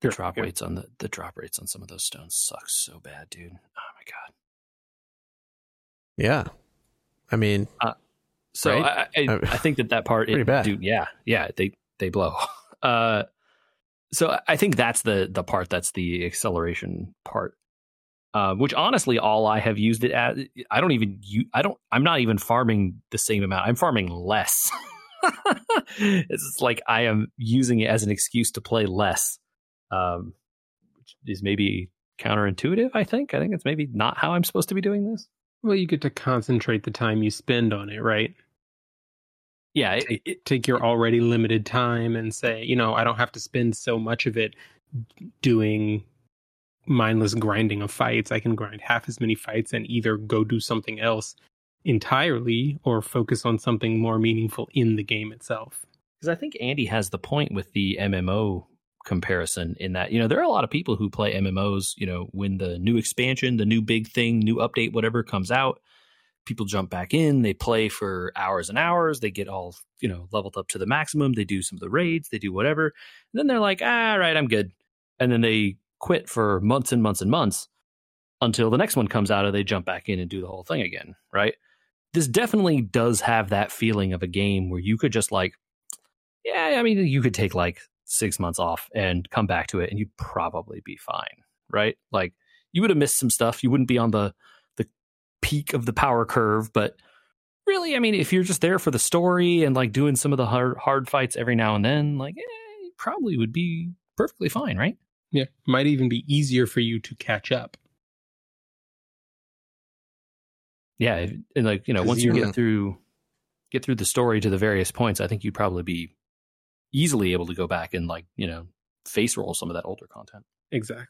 B: The drop rates on the the drop rates on some of those stones suck so bad, dude. Oh my god.
A: Yeah, I mean,
B: uh, so right? I, I, I think that that part (laughs)
A: pretty it, bad.
B: Dude, yeah, yeah, they they blow. (laughs) Uh, so I think that's the the part that's the acceleration part. Uh, which honestly, all I have used it as, I don't even, I don't, I'm not even farming the same amount. I'm farming less. (laughs) it's like I am using it as an excuse to play less um, which is maybe counterintuitive. I think. I think it's maybe not how I'm supposed to be doing this.
C: Well, you get to concentrate the time you spend on it, right?
B: Yeah,
C: it, it, take your already limited time and say, you know, I don't have to spend so much of it doing mindless grinding of fights. I can grind half as many fights and either go do something else entirely or focus on something more meaningful in the game itself.
B: Because I think Andy has the point with the MMO comparison in that you know there are a lot of people who play MMOs you know when the new expansion the new big thing new update whatever comes out people jump back in they play for hours and hours they get all you know leveled up to the maximum they do some of the raids they do whatever and then they're like ah right I'm good and then they quit for months and months and months until the next one comes out and they jump back in and do the whole thing again right? This definitely does have that feeling of a game where you could just like yeah, I mean, you could take like six months off and come back to it and you'd probably be fine right? Like you would have missed some stuff you wouldn't be on the peak of the power curve but really i mean if you're just there for the story and like doing some of the hard hard fights every now and then like eh, you probably would be perfectly fine right
C: yeah might even be easier for you to catch up
B: yeah and like you know once you get through get through the story to the various points i think you'd probably be easily able to go back and like you know face roll some of that older content.
C: Exactly.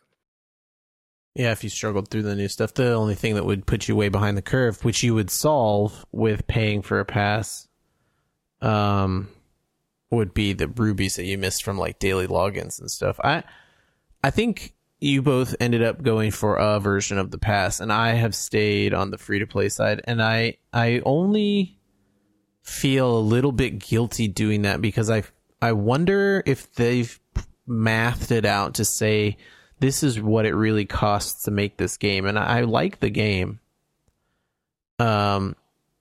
A: Yeah, if you struggled through the new stuff, the only thing that would put you way behind the curve, which you would solve with paying for a pass, um, would be the rubies that you missed from like daily logins and stuff. I, I think you both ended up going for a version of the pass, and I have stayed on the free to play side, and I, I only feel a little bit guilty doing that because I I wonder if they've mathed it out to say this is what it really costs to make this game. And I, like the game. Um,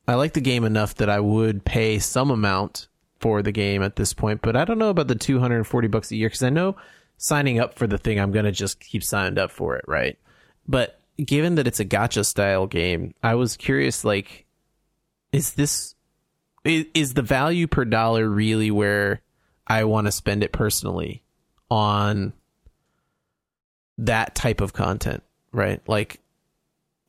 A: I like the game enough that I would pay some amount for the game at this point, but I don't know about the 240 bucks a year because I know signing up for the thing, I'm going to just keep signed up for it, right? But given that it's a gacha style game, I was curious like, is this, is, is the value per dollar really where I want to spend it personally on that type of content, right? Like,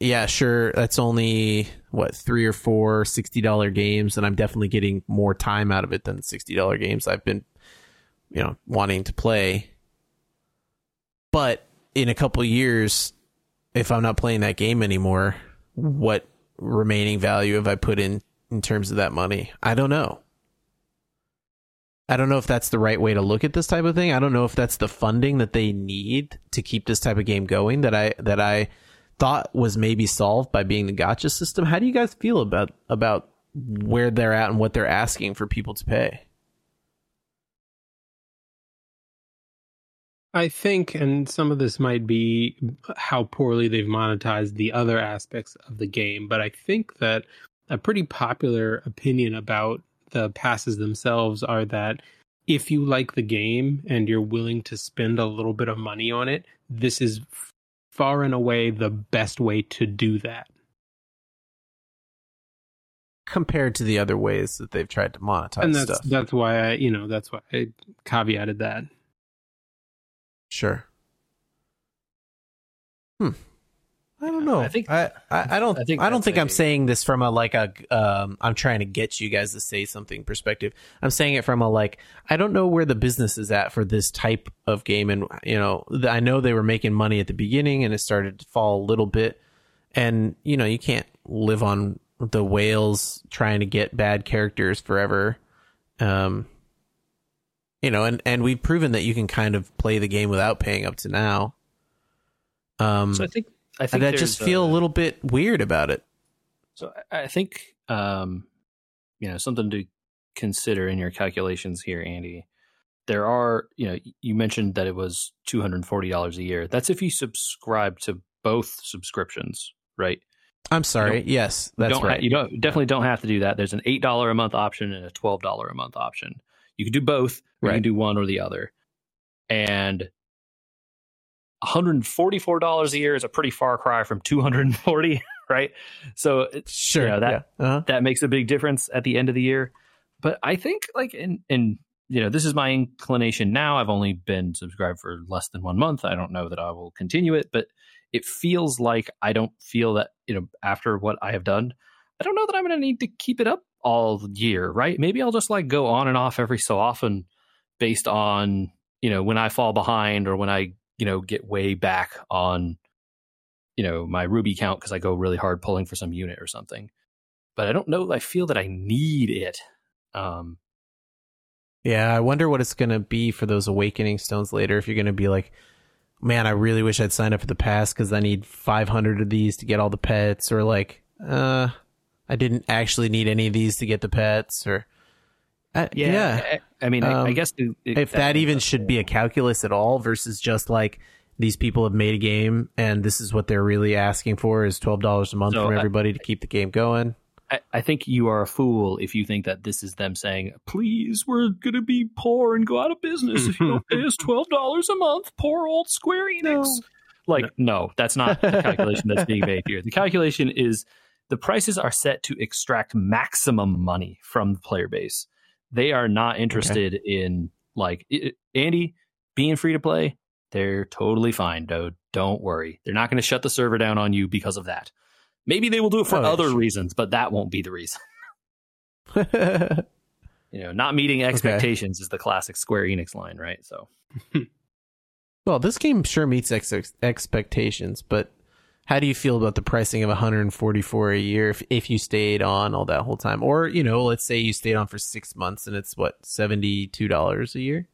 A: yeah, sure, that's only what three or four $60 games, and I'm definitely getting more time out of it than $60 games I've been, you know, wanting to play. But in a couple years, if I'm not playing that game anymore, what remaining value have I put in in terms of that money? I don't know. I don't know if that's the right way to look at this type of thing. I don't know if that's the funding that they need to keep this type of game going that I that I thought was maybe solved by being the gacha system. How do you guys feel about about where they're at and what they're asking for people to pay?
C: I think, and some of this might be how poorly they've monetized the other aspects of the game, but I think that a pretty popular opinion about the passes themselves are that if you like the game and you're willing to spend a little bit of money on it, this is far and away the best way to do that.
A: Compared to the other ways that they've tried to monetize
C: and that's
A: stuff.
C: that's why I, you know, that's why I caveated that.
A: Sure. Hmm. I don't know.
B: I think-
A: I, I, I don't.
B: I
A: I, don't think I'm
B: a-
A: saying this from a like a. Um, I'm trying to get you guys to say something perspective. I'm saying it from a like. I don't know where the business is at for this type of game, and you know, I know they were making money at the beginning, and it started to fall a little bit. And you know, you can't live on the whales trying to get bad characters forever. Um, you know, and and we've proven that you can kind of play the game without paying up to now. Um,
B: So I think I think
A: I just feel a
B: a-
A: little bit weird about it.
B: So I think um, you know something to consider in your calculations here, Andy. There are, you know, you mentioned that it was two hundred forty dollars a year. That's if you subscribe to both subscriptions, right?
A: I'm sorry. yes, that's right.
B: you don't definitely don't have to do that. There's an eight dollar a month option and a twelve dollar a month option. You can do both, or you can do one or the other. And $144 a year is a pretty far cry from 240, (laughs) right? So it's
A: sure.
B: yeah, that-
A: yeah. Uh-huh.
B: that makes a big difference at the end of the year. But I think like in and you know, this is my inclination now. I've only been subscribed for less than one month. I don't know that I will continue it, but it feels like I don't feel that, you know, after what I have done, I don't know that I'm gonna need to keep it up all year, right? Maybe I'll just like go on and off every so often based on, you know, when I fall behind or when I, you know, get way back on, you know, my Ruby count because I go really hard pulling for some unit or something. But I don't know. I feel that I need it. Um,
A: Yeah, I wonder what it's going to be for those awakening stones later. If you're going to be like, man, I really wish I'd signed up for the pass because I need 500 of these to get all the pets, or like, uh, I didn't actually need any of these to get the pets, or uh, yeah.
B: I, I mean, I, I
A: Um,
B: guess it- it-
A: if that even should be a calculus at all versus just like these people have made a game and this is what they're really asking for is $12 a month
B: So, I-
A: everybody to keep the game going.
B: I, I think you are a fool if you think that this is them saying, "Please, we're gonna be poor and go out of business if you don't pay us (laughs) twelve dollars a month." Poor old Square Enix. Like, no, that's not the calculation that's being made (laughs) here. The calculation is the prices are set to extract maximum money from the player base. They are not interested in like i- i- Andy being free to play. They're totally fine, dude. Don't worry. They're not going to shut the server down on you because of that. Maybe they will do it for
A: Oh,
B: other
A: sure.
B: reasons, but that won't be the reason. (laughs) (laughs) You know, not meeting expectations is the classic Square Enix line, right? So (laughs)
A: well, this game sure meets ex- expectations, but how do you feel about the pricing of 144 a year if, if you stayed on all that whole time? Or, you know, let's say you stayed on for six months and it's what, $72 a year?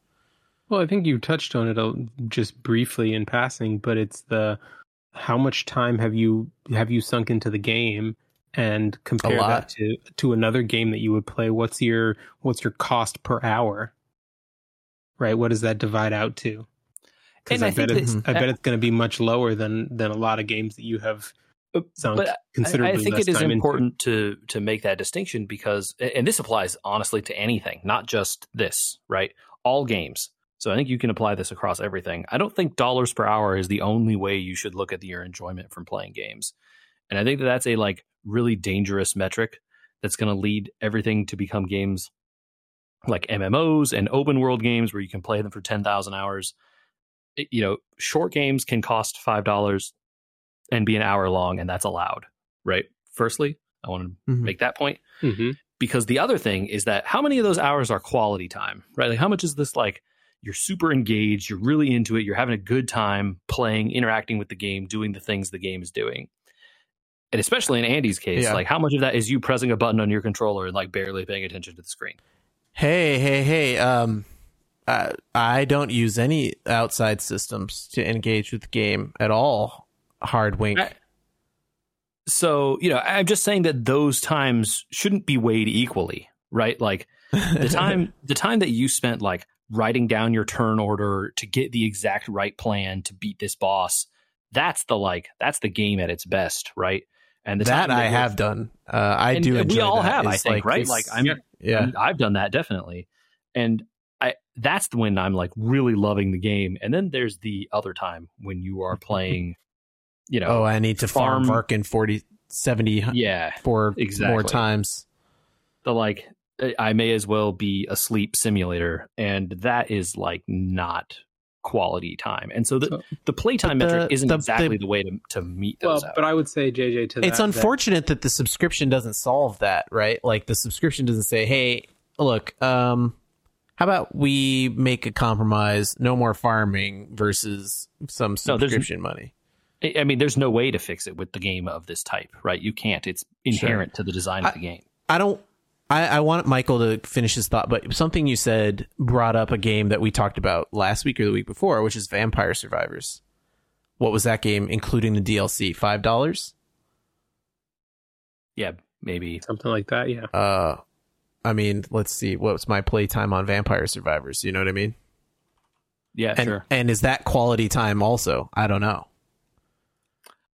C: Well, I think you touched on it uh, just briefly in passing, but it's the how much time have you have you sunk into the game and compare that to to another game that you would play. What's your what's your cost per hour? Right? What does that divide out to? Because
B: And
C: I,
B: I
C: bet
B: think
C: it's I uh, bet it's going to be much lower than than a lot of games that you have
B: but I- think it is
C: time into.
B: important to to make that distinction because and this applies honestly to anything, not just this, right? All games. So I think you can apply this across everything. I don't think dollars per hour is the only way you should look at your enjoyment from playing games. And I think that that's a like really dangerous metric that's going to lead everything to become games like MMOs and open world games where you can play them for 10,000 hours. It- you know, short games can cost $5 and be an hour long and that's allowed, right? Firstly, I want to
A: Mhm.
B: make that point
C: Mhm.
B: because the other thing is that how many of those hours are quality time, right? Like how much is this like, you're super engaged, you're really into it, you're having a good time playing, interacting with the game, doing the things the game is doing. And especially in Andy's case,
A: Yeah.
B: like how much of that is you pressing a button on your controller and like barely paying attention to the screen?
A: Hey, hey, hey. Um, I, I don't use any outside systems to engage with the game at all. Hard wink.
B: I- So, you know, I'm just saying that those times shouldn't be weighed equally, right? Like the (laughs) time the time that you spent like writing down your turn order to get the exact right plan to beat this boss, that's the like that's the game at its best, right? And the
A: that
B: time
A: I have done. Uh, I do.
B: we all
A: that.
B: have, I think, right? Like I'm
A: yeah.
B: I've done that definitely. And I that's when I'm like really loving the game. And then there's the other time when you are (laughs) playing, you know,
A: Oh, I need to farm,
B: farm-
A: Varkin 40, 70
B: yeah,
A: four
B: exactly.
A: more times.
B: the like I may as well be a sleep simulator, and that is like not quality time. And so the
C: So-
B: the playtime
A: the-
B: metric isn't
A: the-
B: exactly
A: the-
B: the, way to to meet
C: Well,
B: those out.
C: but I would say JJ to that.
A: it's
C: that-
A: unfortunate that the subscription doesn't solve that, right? Like the subscription doesn't say, "Hey, look, um, how about we make a compromise? No more farming versus some
B: No,
A: subscription money."
B: I I mean, there's no way to fix it with the game of this type, right? You can't. It's inherent to the design of the game.
A: I don't. I, I want Michael to finish his thought, but something you said brought up a game that we talked about last week or the week before, which is Vampire Survivors. What was that game, including the DLC? Five dollars.
B: Yeah, maybe.
C: something like that. Yeah.
A: Uh, I mean, let's see. What's my playtime on Vampire Survivors? You know what I mean?
B: Yeah,
A: And
B: sure.
A: and is that quality time also? I don't know.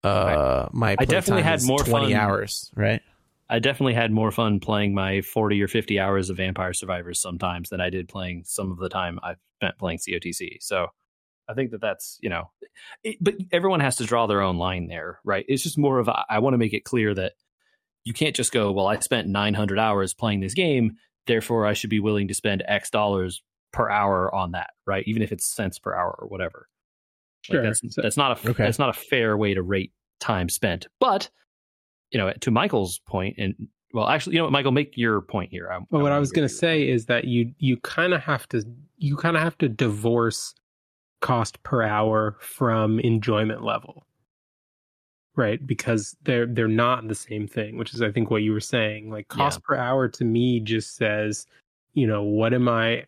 A: Uh, my
B: I definitely had more
A: twenty
B: fun-
A: hours, right?
B: I definitely had more fun playing my 40 or 50 hours of Vampire Survivors sometimes than I did playing some of the time I've spent playing COTC. So I think that that's, you know, it, but everyone has to draw their own line there, right? It's just more of, a, I want to make it clear that you can't just go, well, I spent 900 hours playing this game, therefore I should be willing to spend X dollars per hour on that, right? Even if it's cents per hour or whatever. Like
C: Sure.
B: that's
C: So-
B: that's not a
A: Okay.
B: that's not a fair way to rate time spent. But you know, to Michael's point, and well, actually, you know what, Michael, make your point here. I,
C: Well, what I was
B: going
C: going to say is that you you kind of have to you kind of have to divorce cost per hour from enjoyment level, right? Because they're they're not the same thing. Which is, I think, what you were saying. Like cost per hour to me just says, you know, what am I?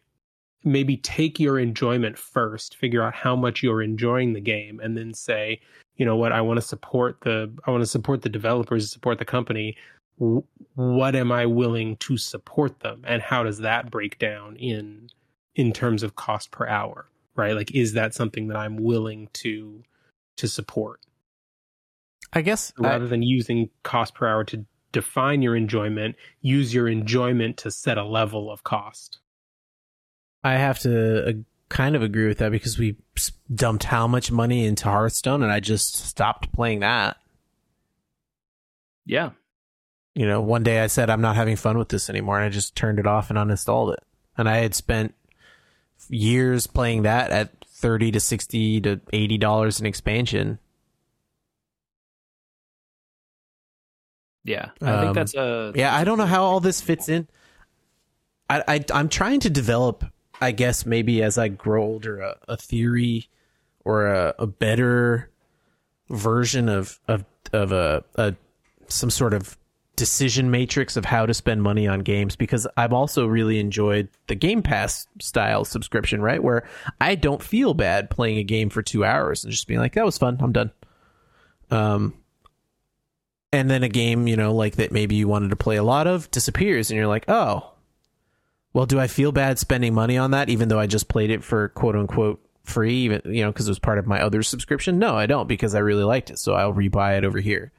C: Maybe take your enjoyment first, figure out how much you're enjoying the game, and then say, you know what, I want to support the I want to support the developers, support the company what am I willing to support them, and how does that break down in in terms of cost per hour? Right, like is that something that I'm willing to to support
A: I guess I-
C: rather than using cost per hour to define your enjoyment? Use your enjoyment to set a level of cost.
A: I have to uh, kind of agree with that because we dumped how much money into Hearthstone, and I just stopped playing that.
B: yeah,
A: You know, one day I said I'm not having fun with this anymore, and I just turned it off and uninstalled it. And I had spent years playing that at thirty to sixty to eighty dollars in expansion.
B: Yeah, I
A: Um,
B: think that's a
A: Yeah, I don't know how all this fits in. I, I I'm trying to develop, I guess maybe as I grow older, a, a theory or a, a better version of of of a, a some sort of decision matrix of how to spend money on games because I've also really enjoyed the Game Pass style subscription, right? Where I don't feel bad playing a game for two hours and just being like, that was fun, I'm done. Um, and then a game, you know, like that maybe you wanted to play a lot of disappears and you're like, oh, well, do I feel bad spending money on that even though I just played it for quote unquote free, even, you know, because it was part of my other subscription? No, I don't because I really liked it. So I'll rebuy it over here.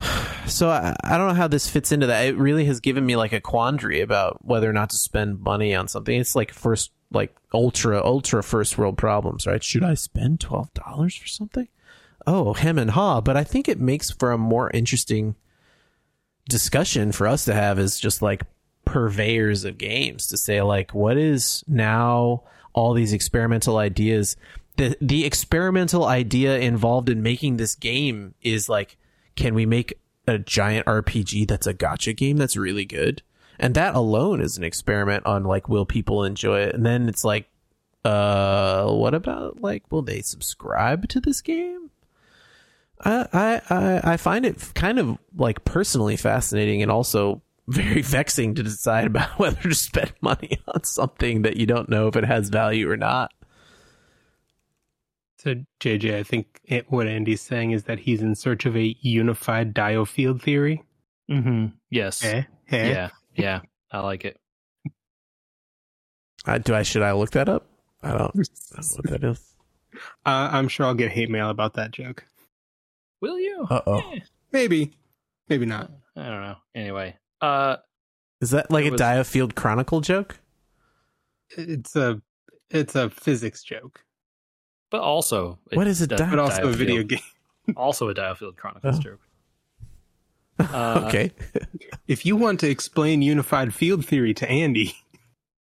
A: (sighs) So I, I don't know how this fits into that. It really has given me like a quandary about whether or not to spend money on something. It's like first, like ultra, ultra first world problems, right? Should I spend twelve dollars for something? Oh, hem and haw. But I think it makes for a more interesting discussion for us to have as just like purveyors of games to say like what is now all these experimental ideas? The the experimental idea involved in making this game is like can we make a giant RPG that's a gacha game that's really good? And that alone is an experiment on like will people enjoy it? And then it's like uh what about like will they subscribe to this game I, I I I find it kind of like personally fascinating and also (laughs) very vexing to decide about (laughs) whether to spend money on something that you don't know if it has value or not.
C: So JJ, I think it, what Andy's saying is that he's in search of a unified diofield theory.
B: Mm-hmm. Yes.
C: Eh? Eh?
B: Yeah. Yeah. I like it.
A: Uh, do I should I look that up? I don't, I (laughs) don't know what that is.
C: Uh, I'm sure I'll get hate mail about that joke.
B: Will you?
A: Uh oh.
B: Eh,
C: Maybe, maybe not.
B: I don't know. Anyway, uh,
A: Is that like a
B: was-
A: Diofield Chronicle joke?
C: It's a it's a physics joke,
B: but also
A: What is a
B: does-
A: di-
C: but also a video game. (laughs)
B: Also a Diofield Chronicles
A: Oh.
B: joke. (laughs) Uh,
A: okay.
C: If you want to explain unified field theory to Andy,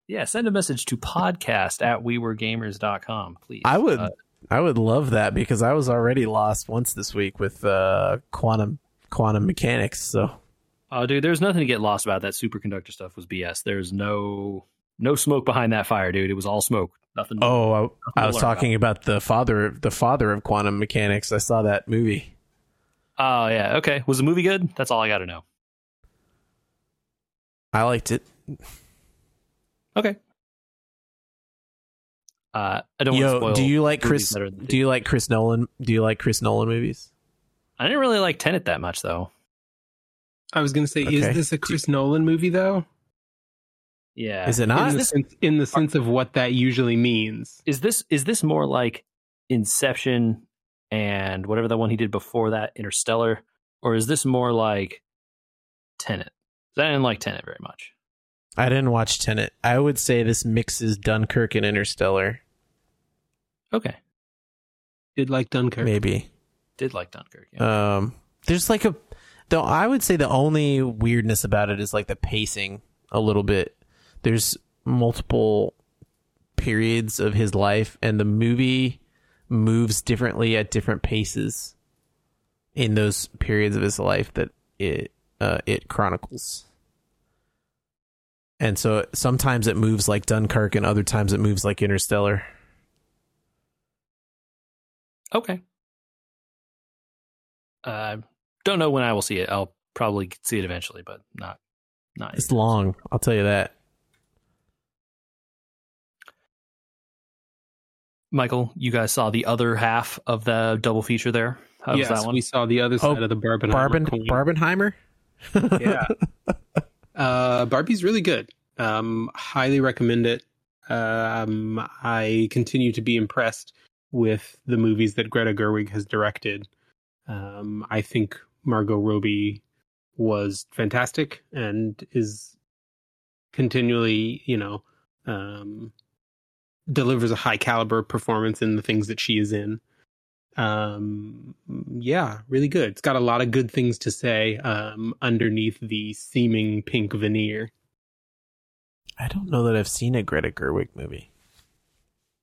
B: Yeah, send a message to podcast at wewergamers.com, please.
A: I would
B: Uh,
A: I would love that because I was already lost once this week with uh quantum quantum mechanics. So
B: oh, dude, there's nothing to get lost about. That superconductor stuff was BS. There's no no smoke behind that fire, dude. It was all smoke. Nothing.
A: oh, I, I
B: to
A: was talking about the father the father of quantum mechanics. I saw that movie.
B: Oh, yeah. Okay. Was the movie good? That's all I got to know.
A: I liked it.
B: Okay. Uh, I don't want to
A: Yo,
B: spoil.
A: do you like Chris?
B: that are
A: Do you like Chris Nolan? Do you like Chris Nolan movies?
B: I didn't really like Tenet that much, though.
C: I was going to say,
A: Okay.
C: is this a Chris Nolan movie though?
B: Yeah.
A: Is it
C: In
A: not?
C: the,
B: this-
C: sense, in the sense of what that usually means.
B: is this is this more like Inception and whatever the one he did before that, Interstellar, or is this more like Tenet? 'Cause I didn't like Tenet very much.
A: I didn't watch Tenet. I would say this mixes Dunkirk and Interstellar.
B: Okay,
C: Did like Dunkirk.
A: Maybe.
B: did like Dunkirk. Yeah.
A: Um, there's like a, though I would say the only weirdness about it is like the pacing a little bit. There's multiple periods of his life, and the movie moves differently at different paces in those periods of his life that it uh, it chronicles. And so sometimes it moves like Dunkirk, and other times it moves like Interstellar.
B: Okay. Uh, don't know when I will see it. I'll probably see it eventually, but not not.
A: It's long, I'll tell you that.
B: Michael, you guys saw the other half of the double feature there. How was
C: yes,
B: that one?
C: we saw the other
A: Oh,
C: side of the Barbenheimer
A: Barben. Barbenheimer. (laughs)
C: yeah. Uh, Barbie's really good. Um, highly recommend it. Um, I continue to be impressed with the movies that Greta Gerwig has directed. Um, I think Margot Robbie was fantastic and is continually, you know, um, delivers a high caliber performance in the things that she is in um yeah really good it's got a lot of good things to say um underneath the seeming pink veneer
A: I don't know that I've seen a Greta Gerwig movie.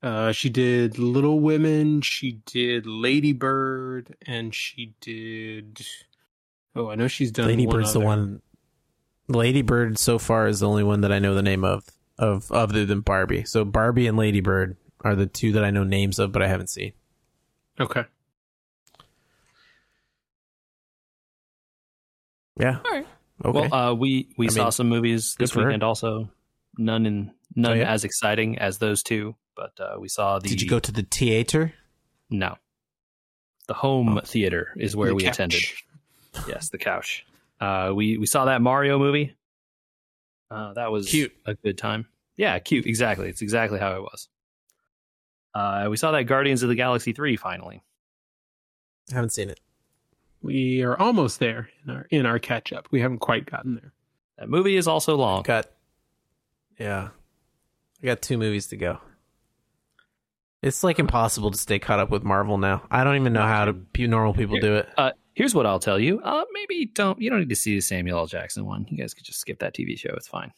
C: Uh she did little women she did lady bird and she did oh i know she's done
A: Lady
C: one
A: Bird's the one. Lady Bird so far is the only one that I know the name of of other than Barbie. So Barbie and Lady Bird are the two that I know names of, but I haven't seen.
C: okay
A: Yeah.
B: All right.
A: Okay.
B: Well, uh, we we
A: I
B: saw
A: mean,
B: some movies this weekend. Also, none in none
A: Oh, yeah?
B: as exciting as those two. But uh, we saw the.
A: Did you go to the theater?
B: No. The home
A: Oh.
B: theater is where
C: The
B: we
C: couch.
B: attended. Yes, the couch. Uh, we we saw that Mario movie. Uh, that was
A: Cute.
B: a good time. Yeah, cute. Exactly. It's exactly how it was. Uh, we saw that Guardians of the Galaxy three finally.
A: I haven't seen it.
C: we are almost there in our in our catch up we haven't quite gotten there
B: That movie is also long.
A: Got Yeah. I got two movies to go. It's like impossible to stay caught up with Marvel now. I don't even know how to pe- normal people do it.
B: Uh, here's what I'll tell you. Uh, maybe don't. You don't need to see the Samuel L. Jackson one. You guys could just skip that TV show. It's fine.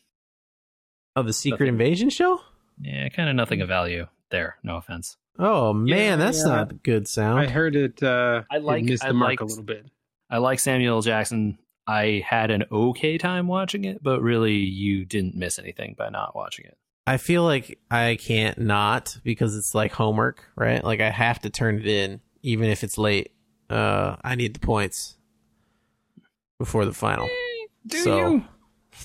A: Oh, the Secret
B: Nothing.
A: Invasion show?
B: Yeah, kind of nothing of value there. No offense.
A: Oh man,
C: Yeah,
A: that's
C: yeah.
A: not good sound.
C: i heard it uh
B: I like-
C: it missed
B: I
C: the mark
B: liked-
C: a little bit
B: I like Samuel L. Jackson. I had an okay time watching it, but really you didn't miss anything by not watching it.
A: I feel like I can't not because it's like homework, right? Like I have to turn it in even if it's late. Uh, I need the points before the final.
B: Do
A: So-
B: you?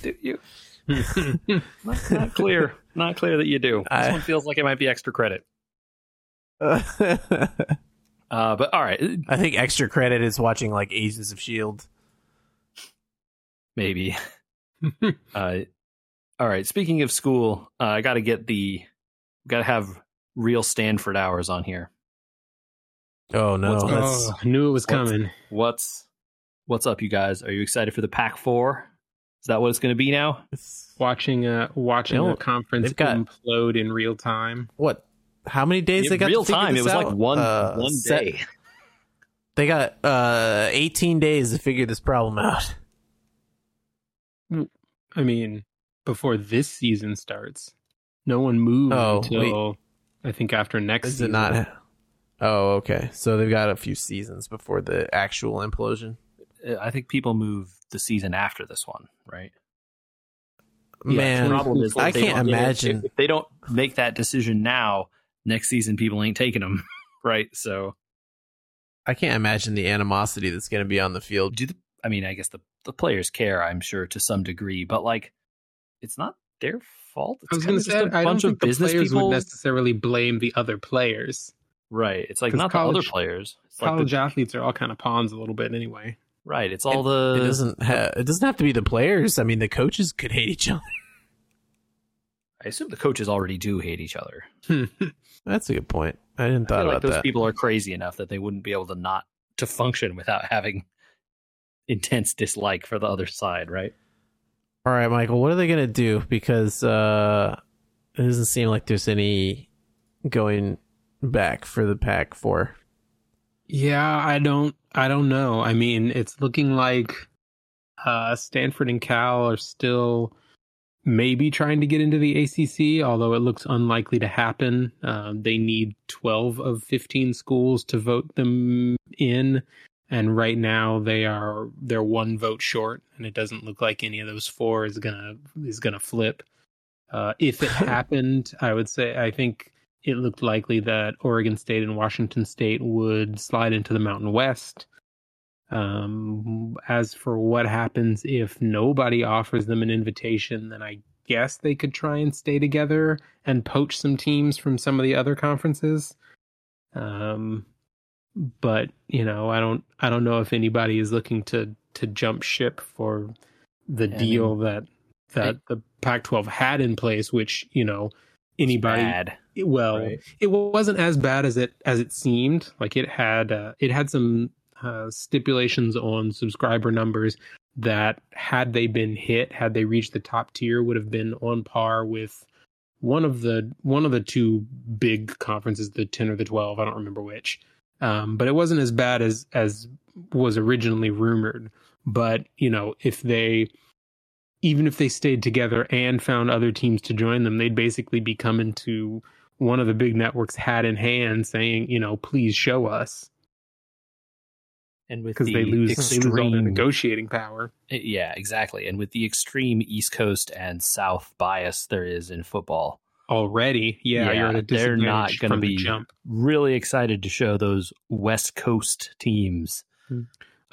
B: Do you? (laughs) not, not clear. Not clear that you do. This
A: I-
B: one feels like it might be extra credit.
A: I (laughs)
B: Uh, but all right, I
A: think extra credit is watching like Agents of Shield.
B: Maybe. (laughs) uh, all right. Speaking of school, uh, I got to get the got to have real Stanford hours on here.
A: Oh no,
B: What's-
C: oh, I knew it was coming.
B: What's what's up, you guys? Are you excited for the Pac Four? Is that what it's going to be now?
A: it's-
C: Watching a watching
A: They
C: a conference
A: they've got-
C: implode in real time.
A: what? How many days
B: In
A: they got?
B: real
A: to figure
B: time. It
A: this
B: was like one
A: Uh,
B: one
A: set-
B: day.
A: They got uh 18 days to figure this problem out.
C: I mean, before this season starts, no one moves
A: Oh,
C: until I think after next
A: Is
C: season.
A: it not? Oh, okay. So they've got a few seasons before the actual implosion.
B: Uh, I think people move the season after this one, right?
A: Man,
B: the problem is
A: I can't
B: don't-
A: imagine.
B: if they don't make that decision now. Next season, people ain't taking them, (laughs) right? So,
A: I can't imagine the animosity that's going to be on the field.
B: do the, I mean, I guess the the players care, I'm sure, to some degree, but like, it's not their fault. It's
C: I was
B: kind
C: going
B: of
C: to
B: just
C: say,
B: a
C: I don't
B: bunch
C: think
B: of
C: the
B: business
C: players
B: people,
C: would necessarily blame the other players.
B: right? It's like not the other players. It's like
C: College
B: the,
C: athletes are all kind of pawns a little bit anyway.
B: right. It's all the
A: It doesn't. Ha- it doesn't have to be the players. I mean, the coaches could hate each other. (laughs)
B: I assume the coaches already do hate each other. (laughs)
A: That's a good point. I didn't
B: I
A: thought
B: feel like those
A: that.
B: people are crazy enough that they wouldn't be able to not to function without having intense dislike for the other side, right?
A: All right, Michael. What are they going to do? Because uh, it doesn't seem like there's any going back for the Pac Four.
C: Yeah, I don't I don't know. I mean, it's looking like uh Stanford and Cal are still maybe trying to get into the ACC, although it looks unlikely to happen. Um, they need 12 of 15 schools to vote them in, and right now they are they're one vote short, and it doesn't look like any of those four is gonna is gonna flip. Uh, if it (laughs) happened, I would say I think it looked likely that Oregon State and Washington State would slide into the Mountain West. Um, as for what happens if nobody offers them an invitation, then I guess they could try and stay together and poach some teams from some of the other conferences. Um, but you know, I don't, I don't know if anybody is looking to to jump ship for the
B: Yeah, I
C: deal that that the Pac-12 had in place, which you know anybody
B: Bad,
C: well
B: right?
C: it wasn't as bad as it as it seemed like it had uh, it had some uh, stipulations on subscriber numbers that had they been hit had they reached the top tier would have been on par with one of the one of the two big conferences the 10 or the 12 i don't remember which um, but it wasn't as bad as as was originally rumored. But you know if they even if they stayed together and found other teams to join them they'd basically be coming to one of the big networks hat in hand saying, you know, please show us.
B: And with
C: because
B: the
C: they lose, they lose all their
B: extreme,
C: negotiating power.
B: yeah, exactly, and with the extreme East Coast and South bias there is in football,
C: Already, yeah,
B: Yeah,
C: you're at a
B: they're not gonna be-
C: jump
B: really excited to show those West Coast teams.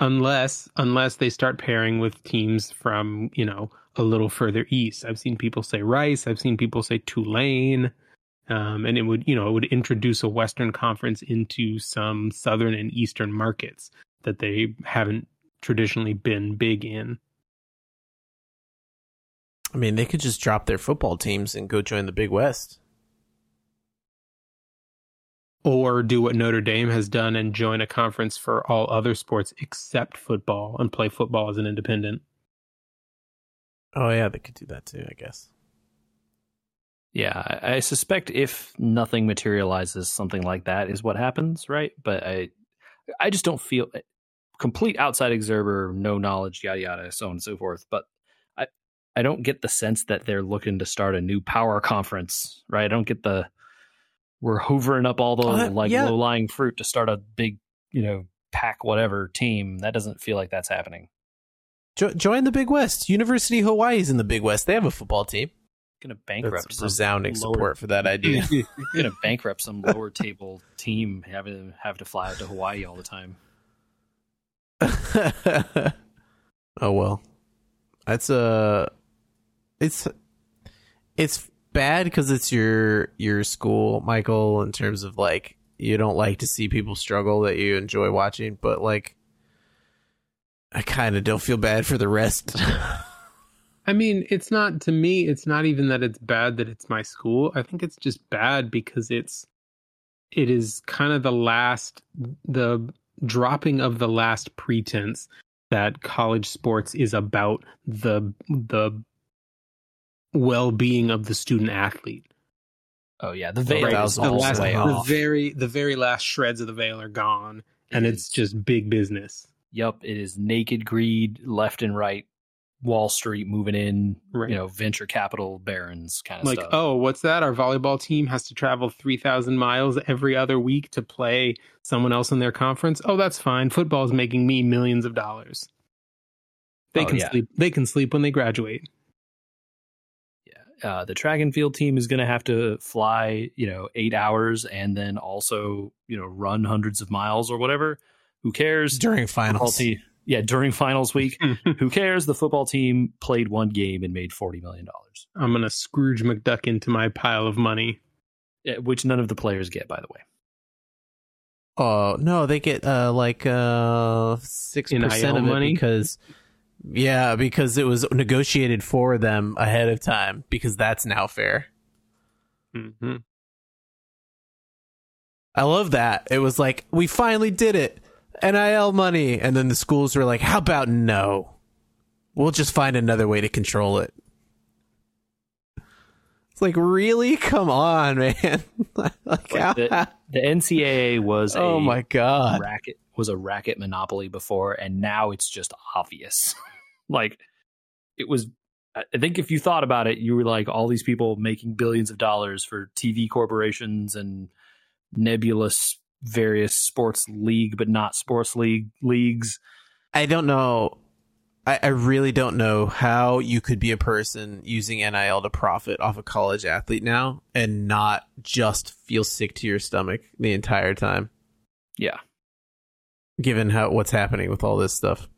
C: unless unless they start pairing with teams from you know a little further east. I've seen people say Rice. I've seen people say Tulane. Um, and it would, you know, it would introduce a Western Conference into some Southern and Eastern markets that they haven't traditionally been big in.
A: I mean, they could just drop their football teams and go join the Big West.
C: or do what Notre Dame has done and join a conference for all other sports except football and play football as an independent.
A: Oh yeah, they could do that too. I guess.
B: Yeah, I, I suspect if nothing materializes, something like that is what happens, right? But I, I just don't feel complete outside observer, no knowledge, yada yada, so on and so forth. But I, I don't get the sense that they're looking to start a new power conference, right? I don't get the we're hoovering up all the
A: that-
B: like
A: yeah.
B: low lying fruit to start a big, you know, pack whatever team. That doesn't feel like that's happening.
A: Jo- join the Big West. University of Hawaii is in the Big West. They have a football team.
B: Gonna bankrupt
A: That's
B: some
A: resounding
B: lower-
A: support for that idea. (laughs) (laughs)
B: gonna bankrupt some lower table team having have to fly out to Hawaii all the time. (laughs)
A: oh well, that's a. It's it's bad because it's your your school, Michael. In terms of like, you don't like to see people struggle that you enjoy watching, but like, I kind of don't feel bad for the rest. (laughs)
C: I mean, it's not to me. It's not even that it's bad that it's my school. I think it's just bad because it's it is kind of the last the dropping of the last pretense that college sports is about the the well-being of the student athlete.
B: Oh yeah, the veil
A: was
C: the
B: all
C: last,
B: the way
C: the
B: off.
C: very the very last shreds of the veil are gone, and
B: It
C: it's just big business.
B: Yup, it is naked greed, left and right, Wall Street moving in,
C: Right.
B: you know, venture capital barons kind of
C: like
B: stuff.
C: oh what's that our volleyball team has to travel 3000 miles every other week to play someone else in their conference oh that's fine football's making me millions of dollars they
B: Oh,
C: can
B: yeah.
C: sleep they can sleep when they graduate.
B: Uh, the track and field team is going to have to fly, you know, eight hours and then also, you know, run hundreds of miles or whatever. Who cares?
A: During finals,
B: team, yeah, during finals week. (laughs) Who cares? The football team played one game and made forty million dollars,
C: i'm gonna scrooge mcduck into my pile of money
B: which none of the players get, by the way.
A: Oh no, they get uh like uh six percent
C: NIL
A: of it
C: money?
A: because yeah, because it was negotiated for them ahead of time because that's now fair.
C: mm-hmm.
A: I love that. It was like we finally did it. NIL money and then the schools were like, "How about no? We'll just find another way to control it." It's like, "Really? Come on, (laughs) man." like,
B: the, the NCAA was
A: Oh
B: a
A: my god.
B: racket was a racket monopoly before, and now it's just obvious. (laughs) like it was. I think if you thought about it, you were like all these people making billions of dollars for TV corporations and nebulous various sports league, but not sports league leagues.
A: I don't know. I, I really don't know how you could be a person using NIL to profit off a college athlete now and not just feel sick to your stomach the entire time,
B: Yeah,
A: given how what's happening with all this stuff.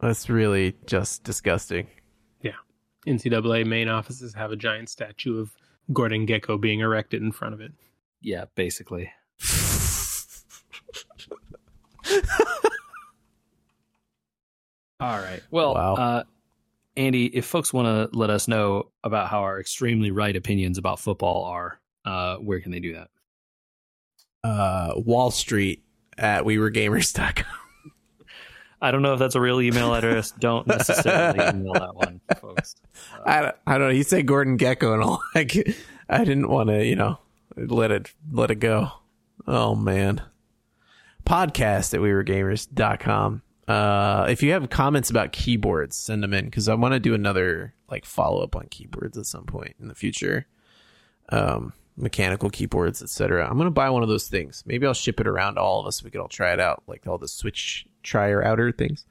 A: That's really just disgusting. Yeah.
C: NCAA main offices have a giant statue of gordon gekko being erected in front of it
B: yeah, basically. All right. Well,
A: Wow.
B: uh, Andy, if folks want to let us know about how our extremely right opinions about football are, uh, where can they do that?
A: Uh, Wall Street at wewergamers.com.
B: I don't know if that's a real email address. don't necessarily email that one, folks.
A: I, don't- I don't know. You said Gordon Gekko and all. (laughs) Like, I didn't want to, you know, let it let it go. Oh man. Podcast at wewergamers.com. Uh, if you have comments about keyboards, send them in because I want to do another like follow up on keyboards at some point in the future. Um, mechanical keyboards, etc. I'm gonna buy one of those things. Maybe I'll ship it around to all of us. We could all try it out, like all the switch trier outer things.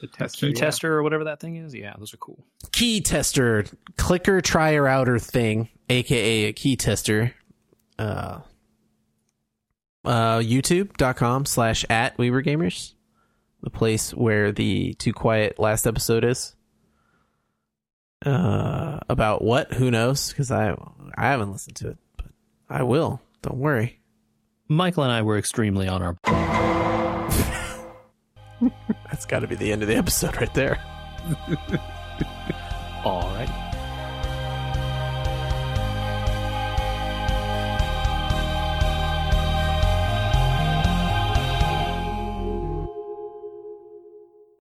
C: the tester
B: Key
C: yeah.
B: tester or whatever that thing is. Yeah, those are cool.
A: key tester clicker trier outer thing aka a key tester uh uh youtube.com slash at we were gamers the place where the too quiet last episode is uh about what who knows because i i haven't listened to it but i will don't worry
B: Michael and I were extremely on our.
A: That's got to be the end of the episode right there (laughs)
B: All right.